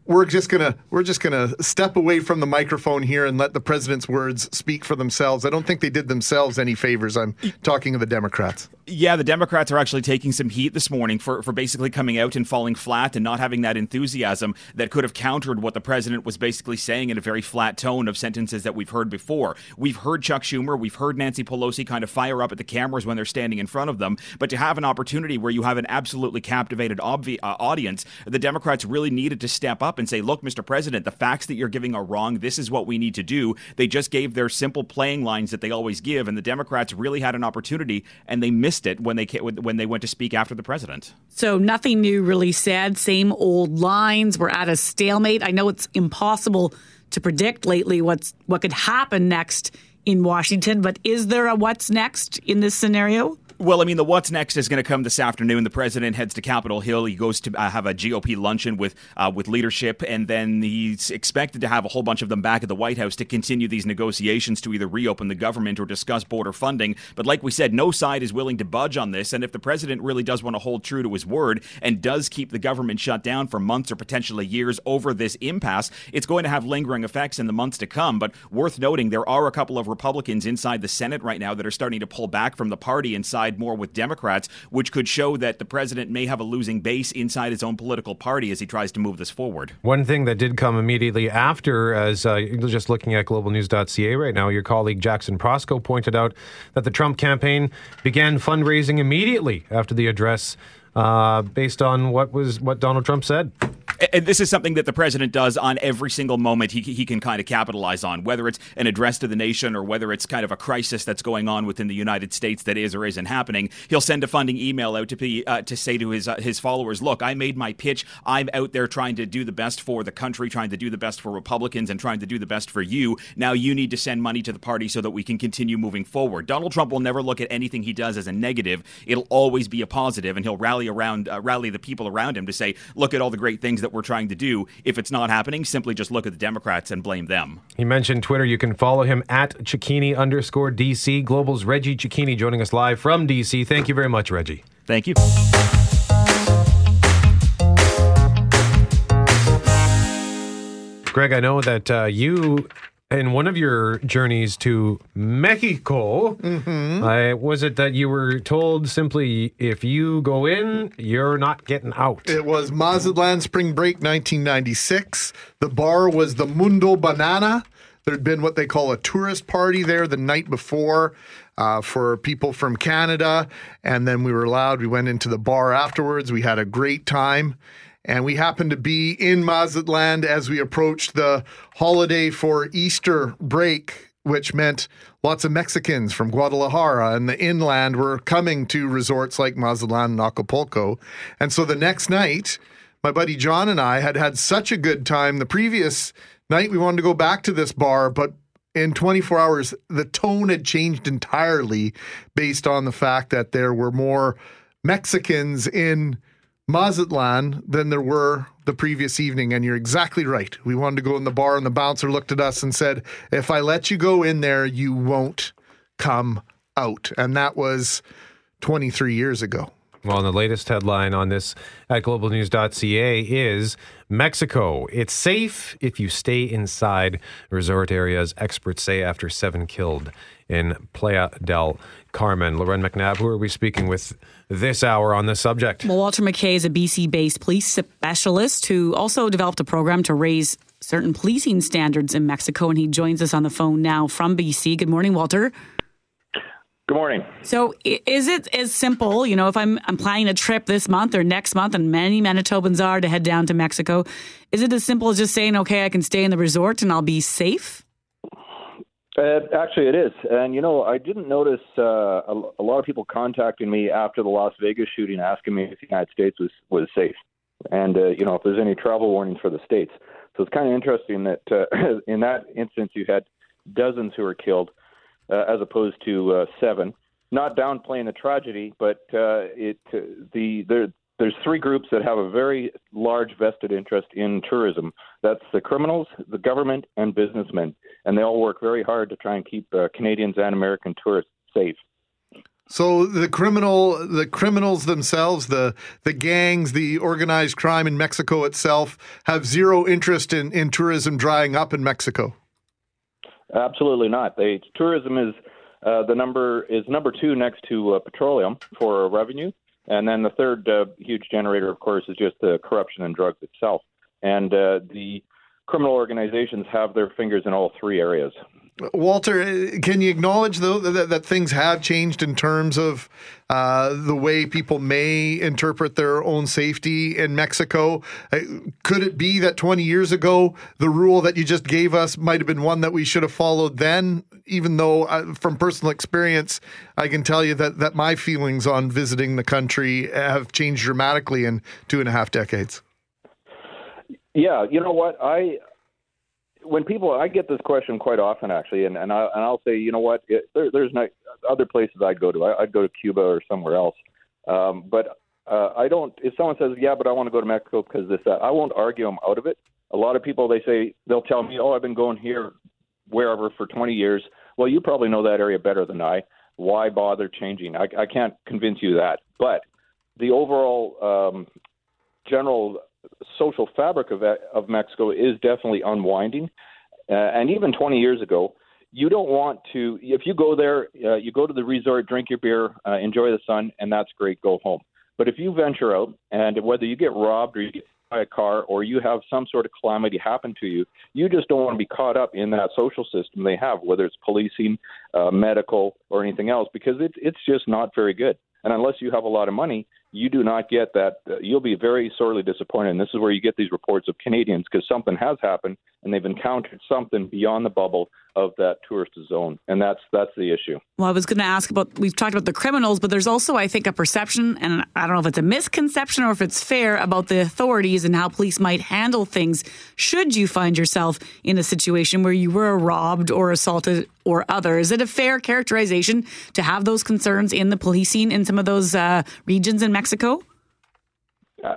we're just gonna we're just gonna step away from the microphone here and let the president's words speak for themselves. I don't think they did themselves any favors. I'm talking of the Democrats. Yeah, the Democrats are actually taking some heat this morning for, for basically coming out and falling flat and not having that enthusiasm that could have countered what the president was basically saying in a very flat tone of sentences that we've heard before. We've heard Chuck Schumer, we've heard Nancy Pelosi kind of fire up at the cameras when they're standing in front of them, but to have an opportunity where you have an absolutely captivated obvi- uh, audience, the Democrats really needed to step up up and say, look, Mr. President, the facts that you're giving are wrong. This is what we need to do. They just gave their simple playing lines that they always give, and the Democrats really had an opportunity and they missed it when they when they went to speak after the president. So nothing new really said. Same old lines. We're at a stalemate. I know it's impossible to predict lately what's what could happen next in Washington, but is there a what's next in this scenario? Well, I mean, the what's next is going to come this afternoon. The president heads to Capitol Hill. He goes to uh, have a GOP luncheon with uh, with leadership, and then he's expected to have a whole bunch of them back at the White House to continue these negotiations to either reopen the government or discuss border funding. But like we said, no side is willing to budge on this. And if the president really does want to hold true to his word and does keep the government shut down for months or potentially years over this impasse, it's going to have lingering effects in the months to come. But worth noting, there are a couple of Republicans inside the Senate right now that are starting to pull back from the party inside side more with Democrats, which could show that the president may have a losing base inside his own political party as he tries to move this forward. One thing that did come immediately after, as uh, just looking at globalnews.ca right now, your colleague Jackson Proskow pointed out that the Trump campaign began fundraising immediately after the address uh, based on what was what Donald Trump said and this is something that the president does on every single moment he, he can kind of capitalize on, whether it's an address to the nation or whether it's kind of a crisis that's going on within the United States that is or isn't happening. He'll send a funding email out to be uh, to say to his uh, his followers, "Look, I made my pitch. I'm out there trying to do the best for the country, trying to do the best for Republicans, and trying to do the best for you. Now you need to send money to the party so that we can continue moving forward." Donald Trump will never look at anything he does as a negative. It'll always be a positive, and he'll rally around uh, rally the people around him to say, "Look at all the great things that we're trying to do." If it's not happening, simply just look at the Democrats and blame them. He mentioned Twitter. You can follow him at Cecchini underscore DC. Global's Reggie Cecchini joining us live from DC. Thank you very much, Reggie. Thank you. Greg, I know that uh, you in one of your journeys to Mexico, mm-hmm. uh, was it that you were told simply, if you go in, you're not getting out? It was Mazatlan Spring Break 1996. The bar was the Mundo Banana. There'd been what they call a tourist party there the night before uh, for people from Canada. And then we were allowed, we went into the bar afterwards. We had a great time and we happened to be in Mazatlan as we approached the holiday for Easter break, which meant lots of Mexicans from Guadalajara and the inland were coming to resorts like Mazatlan and Acapulco. And so the next night, my buddy John and I had had such a good time. The previous night, we wanted to go back to this bar, but in 24 hours, the tone had changed entirely based on the fact that there were more Mexicans in Mazatlan than there were the previous evening. And you're exactly right. We wanted to go in the bar, and the bouncer looked at us and said, If I let you go in there, you won't come out. And that was 23 years ago. Well, the latest headline on this at globalnews.ca is Mexico. It's safe if you stay inside resort areas, experts say, after seven killed in Playa del Carmen. Lauren McNabb, who are we speaking with this hour on this subject? Well, Walter McKay is a BC based police specialist who also developed a program to raise certain policing standards in Mexico, and he joins us on the phone now from BC. Good morning, Walter. Good morning. So, is it as simple, you know, if I'm I'm planning a trip this month or next month, and many Manitobans are to head down to Mexico, is it as simple as just saying, okay, I can stay in the resort and I'll be safe? Uh, actually, it is. And, you know, I didn't notice uh, a, a, lot of people contacting me after the Las Vegas shooting asking me if the United States was, was safe and, uh, you know, if there's any travel warnings for the States. So it's kind of interesting that uh, in that instance you had dozens who were killed uh, as opposed to uh, seven. Not downplaying the tragedy, but uh, it uh, the there, there's three groups that have a very large vested interest in tourism. That's the criminals, the government, and businessmen, and they all work very hard to try and keep uh, Canadians and American tourists safe. So the criminal, the criminals themselves, the the gangs, the organized crime in Mexico itself, have zero interest in, in tourism drying up in Mexico. Absolutely not. They, tourism is uh, the number is number two next to uh, petroleum for revenue, and then the third uh, huge generator, of course, is just the corruption and drugs itself. And uh, the criminal organizations have their fingers in all three areas. Walter, uh, can you acknowledge though that, that things have changed in terms of uh, the way people may interpret their own safety in Mexico? Uh, could it be that 20 years ago the rule that you just gave us might have been one that we should have followed then? Even though, uh, from personal experience, I can tell you that that my feelings on visiting the country have changed dramatically in two and a half decades. Yeah, you know what I when people I get this question quite often actually, and and, I, and I'll say, you know what, it, there, there's no, other places I'd go to. I, I'd go to Cuba or somewhere else, um, but uh, I don't. If someone says, yeah, but I want to go to Mexico because this that, I won't argue them out of it. A lot of people they say they'll tell me, oh, I've been going here, wherever for 20 years. Well, you probably know that area better than I. Why bother changing? I, I can't convince you that, but the overall um, general social fabric of of Mexico is definitely unwinding. Uh, and even 20 years ago, you don't want to. If you go there, uh, you go to the resort, drink your beer, uh, enjoy the sun, and that's great. Go home. But if you venture out, and whether you get robbed or you get by a car or you have some sort of calamity happen to you, you just don't want to be caught up in that social system they have, whether it's policing, uh, medical, or anything else, because it, it's just not very good. And unless you have a lot of money, you do not get that. Uh, you'll be very sorely disappointed. And this is where you get these reports of Canadians because something has happened and they've encountered something beyond the bubble of that tourist zone, and that's that's the issue. Well, I was going to ask about. We've talked about the criminals, but there's also, I think, a perception, and I don't know if it's a misconception or if it's fair about the authorities and how police might handle things. Should you find yourself in a situation where you were robbed or assaulted or other, is it a fair characterization to have those concerns in the policing in some of those uh, regions in Mexico?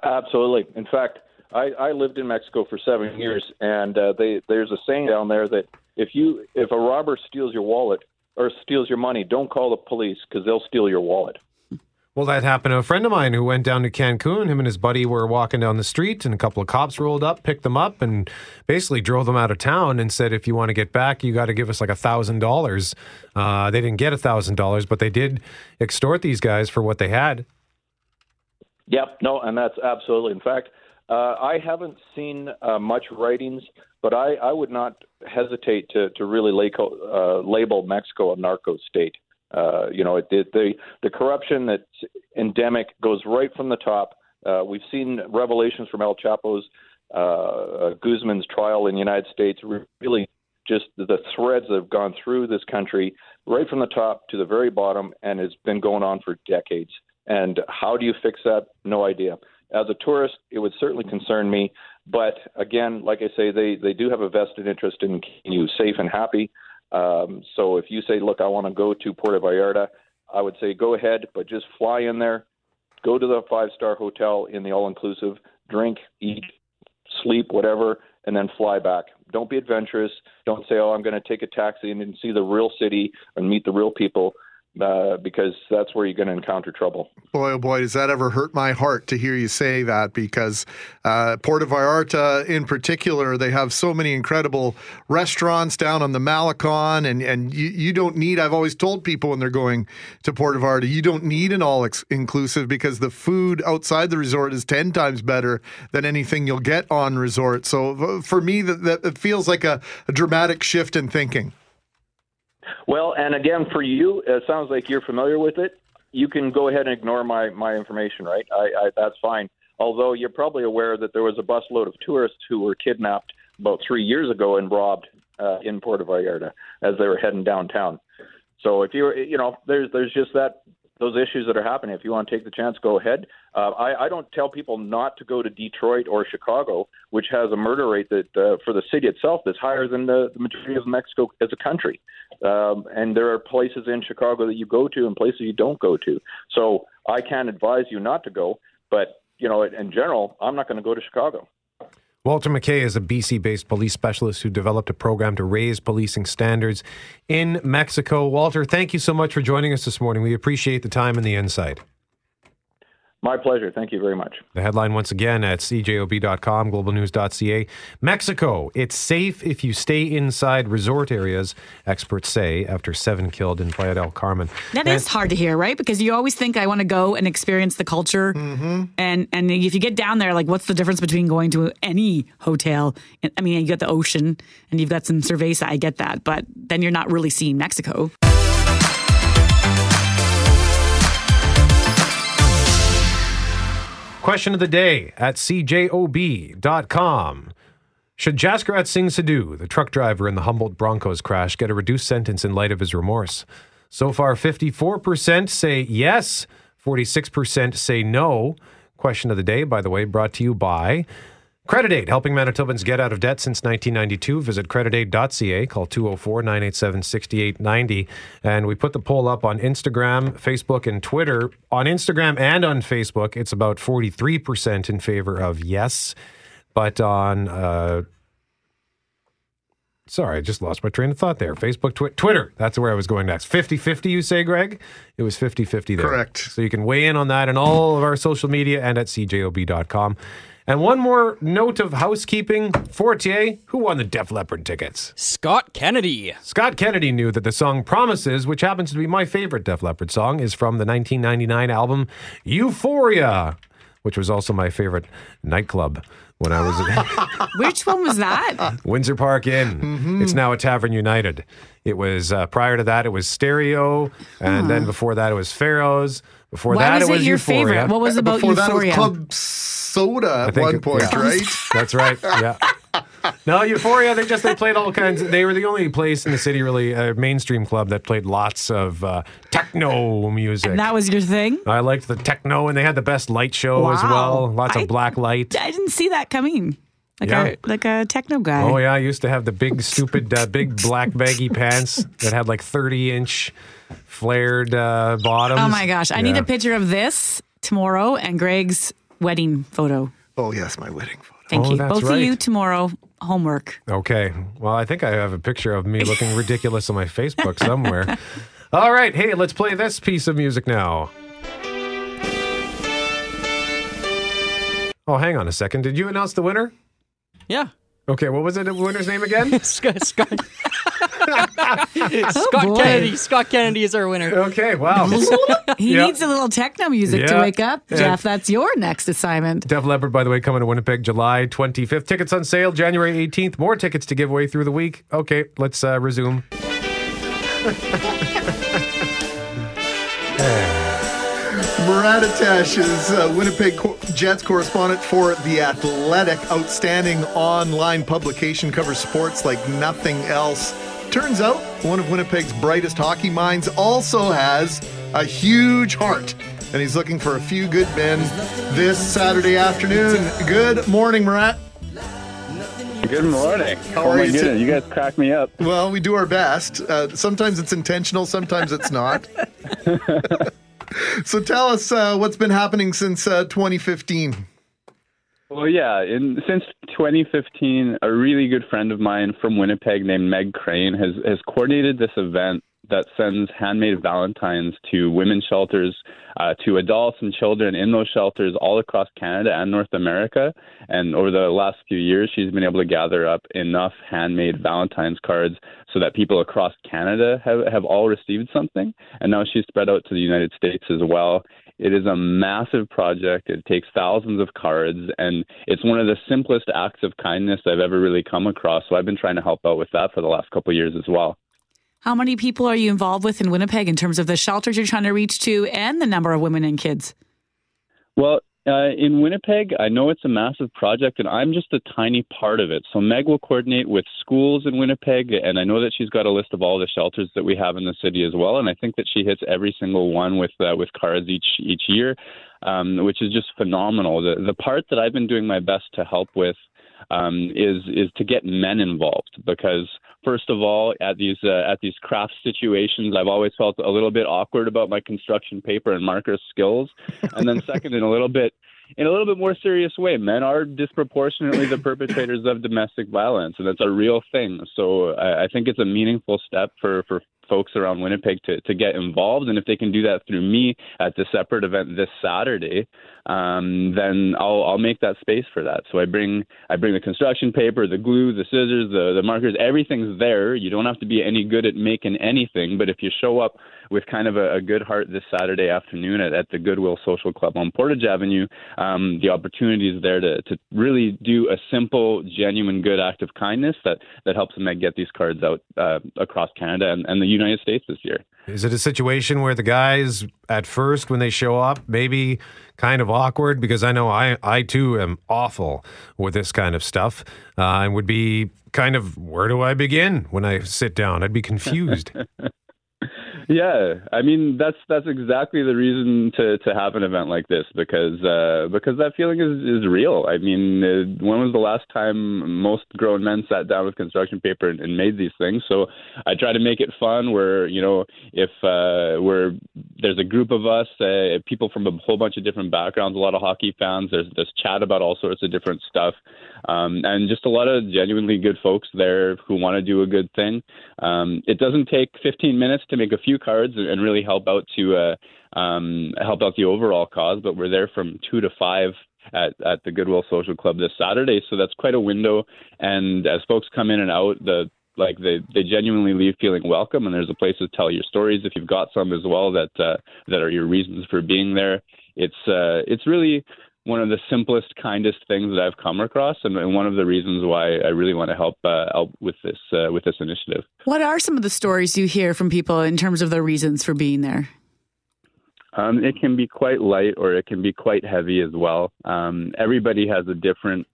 Absolutely. In fact, I, I lived in Mexico for seven years, and uh, they, there's a saying down there that if you if a robber steals your wallet or steals your money, don't call the police because they'll steal your wallet. Well, that happened to a friend of mine who went down to Cancun. Him and his buddy were walking down the street, and a couple of cops rolled up, picked them up, and basically drove them out of town and said, "If you want to get back, you got to give us like a thousand dollars." Uh, they didn't get a thousand dollars, but they did extort these guys for what they had. Yep, no, and that's absolutely. In fact, uh, I haven't seen uh, much writings, but I, I would not hesitate to to really uh, label Mexico a narco state. Uh, you know, it, it, the the corruption that's endemic goes right from the top. Uh, we've seen revelations from El Chapo's uh, uh, Guzman's trial in the United States. Really, just the threads that have gone through this country, right from the top to the very bottom, and it's been going on for decades. And how do you fix that? No idea. As a tourist, it would certainly concern me. But again, like I say, they, they do have a vested interest in keeping you safe and happy. Um, so if you say, look, I want to go to Puerto Vallarta, I would say go ahead, but just fly in there, go to the five star hotel in the all inclusive, drink, eat, sleep, whatever, and then fly back. Don't be adventurous. Don't say, oh, I'm going to take a taxi and see the real city and meet the real people uh, because that's where you're going to encounter trouble. Boy, oh boy, does that ever hurt my heart to hear you say that because uh, Puerto Vallarta in particular, they have so many incredible restaurants down on the Malecon, and, and you, you don't need, I've always told people when they're going to Puerto Vallarta, you don't need an all inclusive because the food outside the resort is 10 times better than anything you'll get on resort. So for me, that, that it feels like a, a dramatic shift in thinking. Well, and again, for you, it sounds like you're familiar with it. You can go ahead and ignore my, my information, right? I, I, that's fine. Although you're probably aware that there was a busload of tourists who were kidnapped about three years ago and robbed uh, in Puerto Vallarta as they were heading downtown. So if you're, you know, there's there's just that those issues that are happening. If you want to take the chance, go ahead. Uh, I, I don't tell people not to go to Detroit or Chicago, which has a murder rate that uh, for the city itself that's higher than the, the majority of Mexico as a country. Um, and there are places in Chicago that you go to and places you don't go to. So I can't advise you not to go, but you know, in general, I'm not going to go to Chicago. Walter McKay is a BC based police specialist who developed a program to raise policing standards in Mexico. Walter, thank you so much for joining us this morning. We appreciate the time and the insight. My pleasure. Thank you very much. The headline once again at cjob.com, globalnews.ca. Mexico, it's safe if you stay inside resort areas, experts say, after seven killed in Playa del Carmen. That is hard to hear, right? Because you always think I want to go and experience the culture, Mm-hmm. and and if you get down there, like, what's the difference between going to any hotel? I mean, you got the ocean and you've got some cerveza. I get that, but then you're not really seeing Mexico. Question of the day at cjob.com. Should Jaskirat Singh Sidhu, the truck driver in the Humboldt Broncos crash, get a reduced sentence in light of his remorse? So far, 54% say yes, 46% say no. Question of the day, by the way, brought to you by Credit Aid, helping Manitobans get out of debt since 1992. Visit creditaid.ca, call 204 987 6890. And we put the poll up on Instagram, Facebook, and Twitter. On Instagram and on Facebook, it's about 43% in favor of yes. But on, uh, sorry, I just lost my train of thought there. Facebook, twi- Twitter, that's where I was going next. 50 50, you say, Greg? It was 50 50 there. Correct. So you can weigh in on that in all of our social media and at cjob.com. And one more note of housekeeping. Fortier, who won the Def Leppard tickets? Scott Kennedy. Scott Kennedy knew that the song Promises, which happens to be my favorite Def Leppard song, is from the 1999 album Euphoria, which was also my favorite nightclub when I was at Which one was that? Windsor Park Inn. Mm-hmm. It's now a Tavern United. It was uh, prior to that, it was Stereo, and then before that, it was Pharaohs. Before Why that, was it it was your Euphoria. favorite? What was about Before that, was Euphoria? Club Soda I at think one it- point, yeah. right? That's right. Yeah. No, Euphoria. They just they played all kinds. They were the only place in the city, really, a mainstream club that played lots of uh, techno music. And that was your thing? I liked the techno, and they had the best light show as well. Lots I- of black light. I didn't see that coming. Like Yeah. a like a techno guy. Oh yeah, I used to have the big, stupid, uh, big black baggy pants that had like thirty inch flared uh, bottoms. Oh my gosh. I need a picture of this tomorrow and Greg's wedding photo. Oh, yes, my wedding photo. Thank Oh, you. that's Both right. of you tomorrow. Homework. Okay. Well, I think I have a picture of me looking ridiculous on my Facebook somewhere. All right. Hey, let's play this piece of music now. Oh, hang on a second. Did you announce the winner? Yeah. Okay. What was? The winner's name again? Scott, Scott, Oh, Scott boy. Kennedy. Scott Kennedy is our winner. Okay. Wow. He Yeah. needs a little techno music to wake up. Yeah. Jeff, that's your next assignment. Def Leppard, by the way, coming to Winnipeg July 25th. Tickets on sale January 18th. More tickets to give away through the week. Okay, let's uh, resume. Murat Ates is uh, Winnipeg Co- Jets correspondent for The Athletic. Outstanding online publication covers sports like nothing else. Turns out, one of Winnipeg's brightest hockey minds also has a huge heart, and he's looking for a few good men this Saturday afternoon. Good morning, Murat. Good morning. How oh are you goodness, to- you guys crack me up. Well, we do our best. Uh, sometimes it's intentional, sometimes it's not. so tell us uh, what's been happening since uh, 2015. Well, yeah, in, since 2015, a really good friend of mine from Winnipeg named Meg Crane has, has coordinated this event that sends handmade Valentines to women's shelters, uh, to adults and children in those shelters all across Canada and North America. And over the last few years, she's been able to gather up enough handmade Valentine's cards so that people across Canada have, have all received something. And now she's spread out to the United States as well. It is a massive project. It takes thousands of cards, and it's one of the simplest acts of kindness I've ever really come across. So I've been trying to help out with that for the last couple of years as well. How many people are you involved with in Winnipeg in terms of the shelters you're trying to reach to and the number of women and kids? Well, uh, in Winnipeg, I know it's a massive project, and I'm just a tiny part of it. So Meg will coordinate with schools in Winnipeg, and I know that she's got a list of all the shelters that we have in the city as well. And I think that she hits every single one with uh, with cards each each year, um, which is just phenomenal. The the part that I've been doing my best to help with um, is is to get men involved because first of all at these uh, at these craft situations I've always felt a little bit awkward about my construction paper and marker skills. And then second in a little bit in a little bit more serious way men are disproportionately the perpetrators of domestic violence and that's a real thing. So I, I think it's a meaningful step for for folks around Winnipeg to, to get involved. And if they can do that through me at the separate event this Saturday, um, then I'll I'll make that space for that. So I bring I bring the construction paper, the glue, the scissors, the the markers. Everything's there. You don't have to be any good at making anything, but if you show up with kind of a, a good heart this Saturday afternoon at, at the Goodwill Social Club on Portage Avenue, um, the opportunity is there to to really do a simple, genuine, good act of kindness that that helps Meg get these cards out uh, across Canada and, and the United States this year. Is it a situation where the guys at first, when they show up, maybe kind of awkward? Because I know I, I too am awful with this kind of stuff uh, and would be kind of, where do I begin when I sit down? I'd be confused. Yeah, I mean that's that's exactly the reason to to have an event like this because uh, because that feeling is is real. I mean, uh, when was the last time most grown men sat down with construction paper and, and made these things? So I try to make it fun. Where you know if uh, we're there's a group of us, uh, people from a whole bunch of different backgrounds, a lot of hockey fans. There's there's chat about all sorts of different stuff, um, and just a lot of genuinely good folks there who want to do a good thing. Um, it doesn't take 15 minutes to make a few cards and really help out to uh, um, help out the overall cause. But we're there from two to five at, at the Goodwill Social Club this Saturday, so that's quite a window. And as folks come in and out, the like they they genuinely leave feeling welcome, and there's a place to tell your stories if you've got some as well that uh, that are your reasons for being there. It's uh, it's really one of the simplest, kindest things that I've come across, and, and one of the reasons why I really want to help uh, help with this uh, with this initiative. What are some of the stories you hear from people in terms of their reasons for being there? Um, it can be quite light, or it can be quite heavy as well. Um, everybody has a different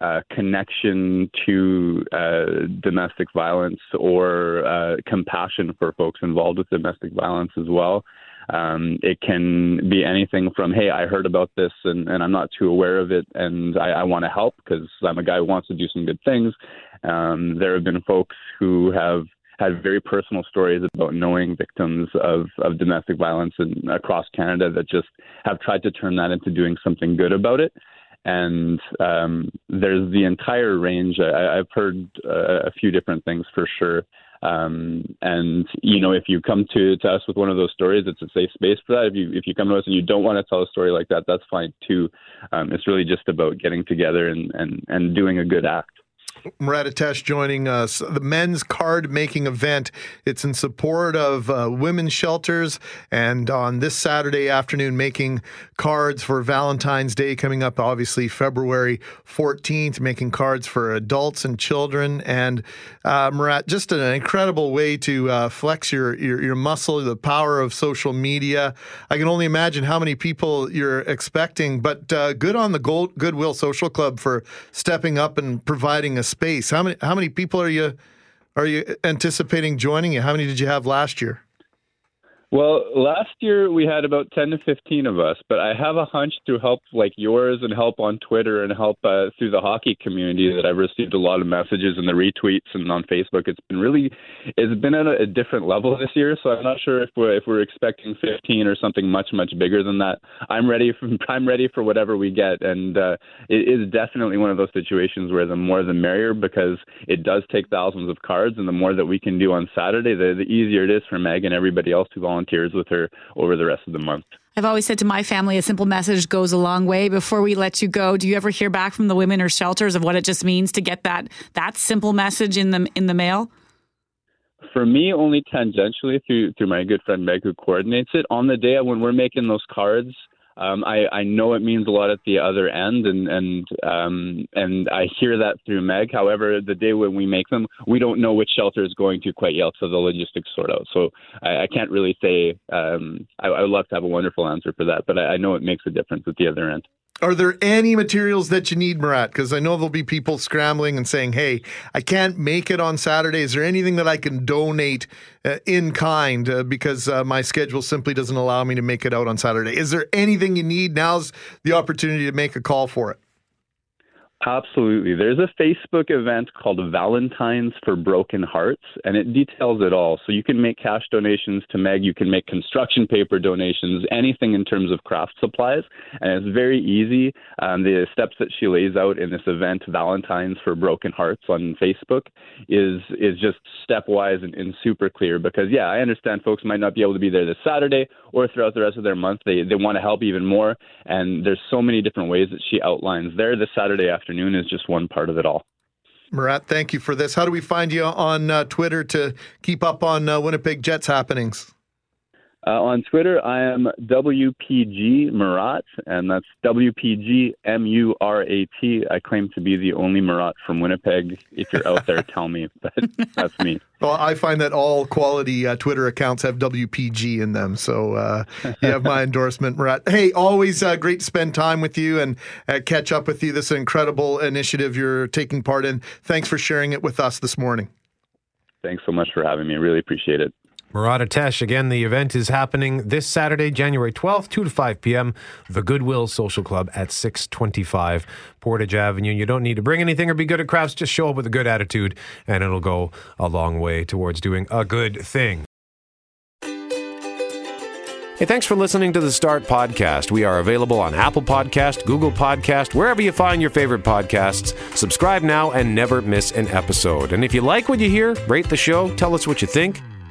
uh, connection to uh, domestic violence or uh, compassion for folks involved with domestic violence as well. Um, it can be anything from, hey, I heard about this and, and I'm not too aware of it and I, I want to help because I'm a guy who wants to do some good things. Um, there have been folks who have had very personal stories about knowing victims of, of domestic violence in, across Canada that just have tried to turn that into doing something good about it. And um, there's the entire range. I, I've heard uh, a few different things for sure. Um, and you know, if you come to, to us with one of those stories, it's a safe space for that. If you if you come to us and you don't want to tell a story like that, that's fine too. Um, it's really just about getting together and, and, and doing a good act. Murat Ates joining us. The men's card making event. It's in support of uh, women's shelters, and on this Saturday afternoon, making cards for Valentine's Day coming up. Obviously, February 14th, making cards for adults and children. And uh, Murat, just an incredible way to uh, flex your, your your muscle, the power of social media. I can only imagine how many people you're expecting. But uh, good on the Gold, Goodwill Social Club for stepping up and providing a space. How many how many people are you are you anticipating joining you? How many did you have last year? Well, last year we had about 10 to 15 of us, but I have a hunch through help like yours and help on Twitter and help uh, through the hockey community that I've received a lot of messages and the retweets and on Facebook. It's been really, it's been at a, a different level this year. So I'm not sure if we're, if we're expecting 15 or something much, much bigger than that. I'm ready for, I'm ready for whatever we get. And uh, it is definitely one of those situations where the more the merrier because it does take thousands of cards and the more that we can do on Saturday, the, the easier it is for Meg and everybody else who volunteers volunteers with her over the rest of the month. I've always said to my family, a simple message goes a long way. Before we let you go, do you ever hear back from the women or shelters of what it just means to get that that simple message in the in the mail? For me, only tangentially through through my good friend Meg, who coordinates it. On the day when we're making those cards, um, I, I know it means a lot at the other end, and and um, and I hear that through Meg. However, the day when we make them, we don't know which shelter is going to quite yet, so the logistics sort out. So I, I can't really say. Um, I, I would love to have a wonderful answer for that, but I, I know it makes a difference at the other end. Are there any materials that you need, Murat? Because I know there'll be people scrambling and saying, "Hey, I can't make it on Saturday. Is there anything that I can donate uh, in kind uh, because uh, my schedule simply doesn't allow me to make it out on Saturday?" Is there anything you need? Now's the opportunity to make a call for it. Absolutely. There's a Facebook event called Valentine's for Broken Hearts, and it details it all. So you can make cash donations to Meg, you can make construction paper donations, anything in terms of craft supplies, and it's very easy. Um, the steps that she lays out in this event, Valentine's for Broken Hearts on Facebook, is is just stepwise and, and super clear. Because yeah, I understand folks might not be able to be there this Saturday or throughout the rest of their month. They they want to help even more, and there's so many different ways that she outlines there this Saturday afternoon afternoon is just one part of it all. Murat, thank you for this. How do we find you on uh, Twitter to keep up on uh, Winnipeg Jets happenings? Uh, on Twitter, I am WPG Murat, and that's WPG M U R A T. I claim to be the only Murat from Winnipeg. If you're out there, tell me, but that's me. Well, I find that all quality uh, Twitter accounts have WPG in them, so uh, you have my endorsement, Murat. Hey, always uh, great to spend time with you and uh, catch up with you. This incredible initiative you're taking part in. Thanks for sharing it with us this morning. Thanks so much for having me. I really appreciate it. Murat Ates, again, the event is happening this Saturday, January 12th, 2 to 5 p.m., the Goodwill Social Club at 625 Portage Avenue. You don't need to bring anything or be good at crafts, just show up with a good attitude, and it'll go a long way towards doing a good thing. Hey, thanks for listening to the Start Podcast. We are available on Apple Podcast, Google Podcast, wherever you find your favorite podcasts. Subscribe now and never miss an episode. And if you like what you hear, rate the show, tell us what you think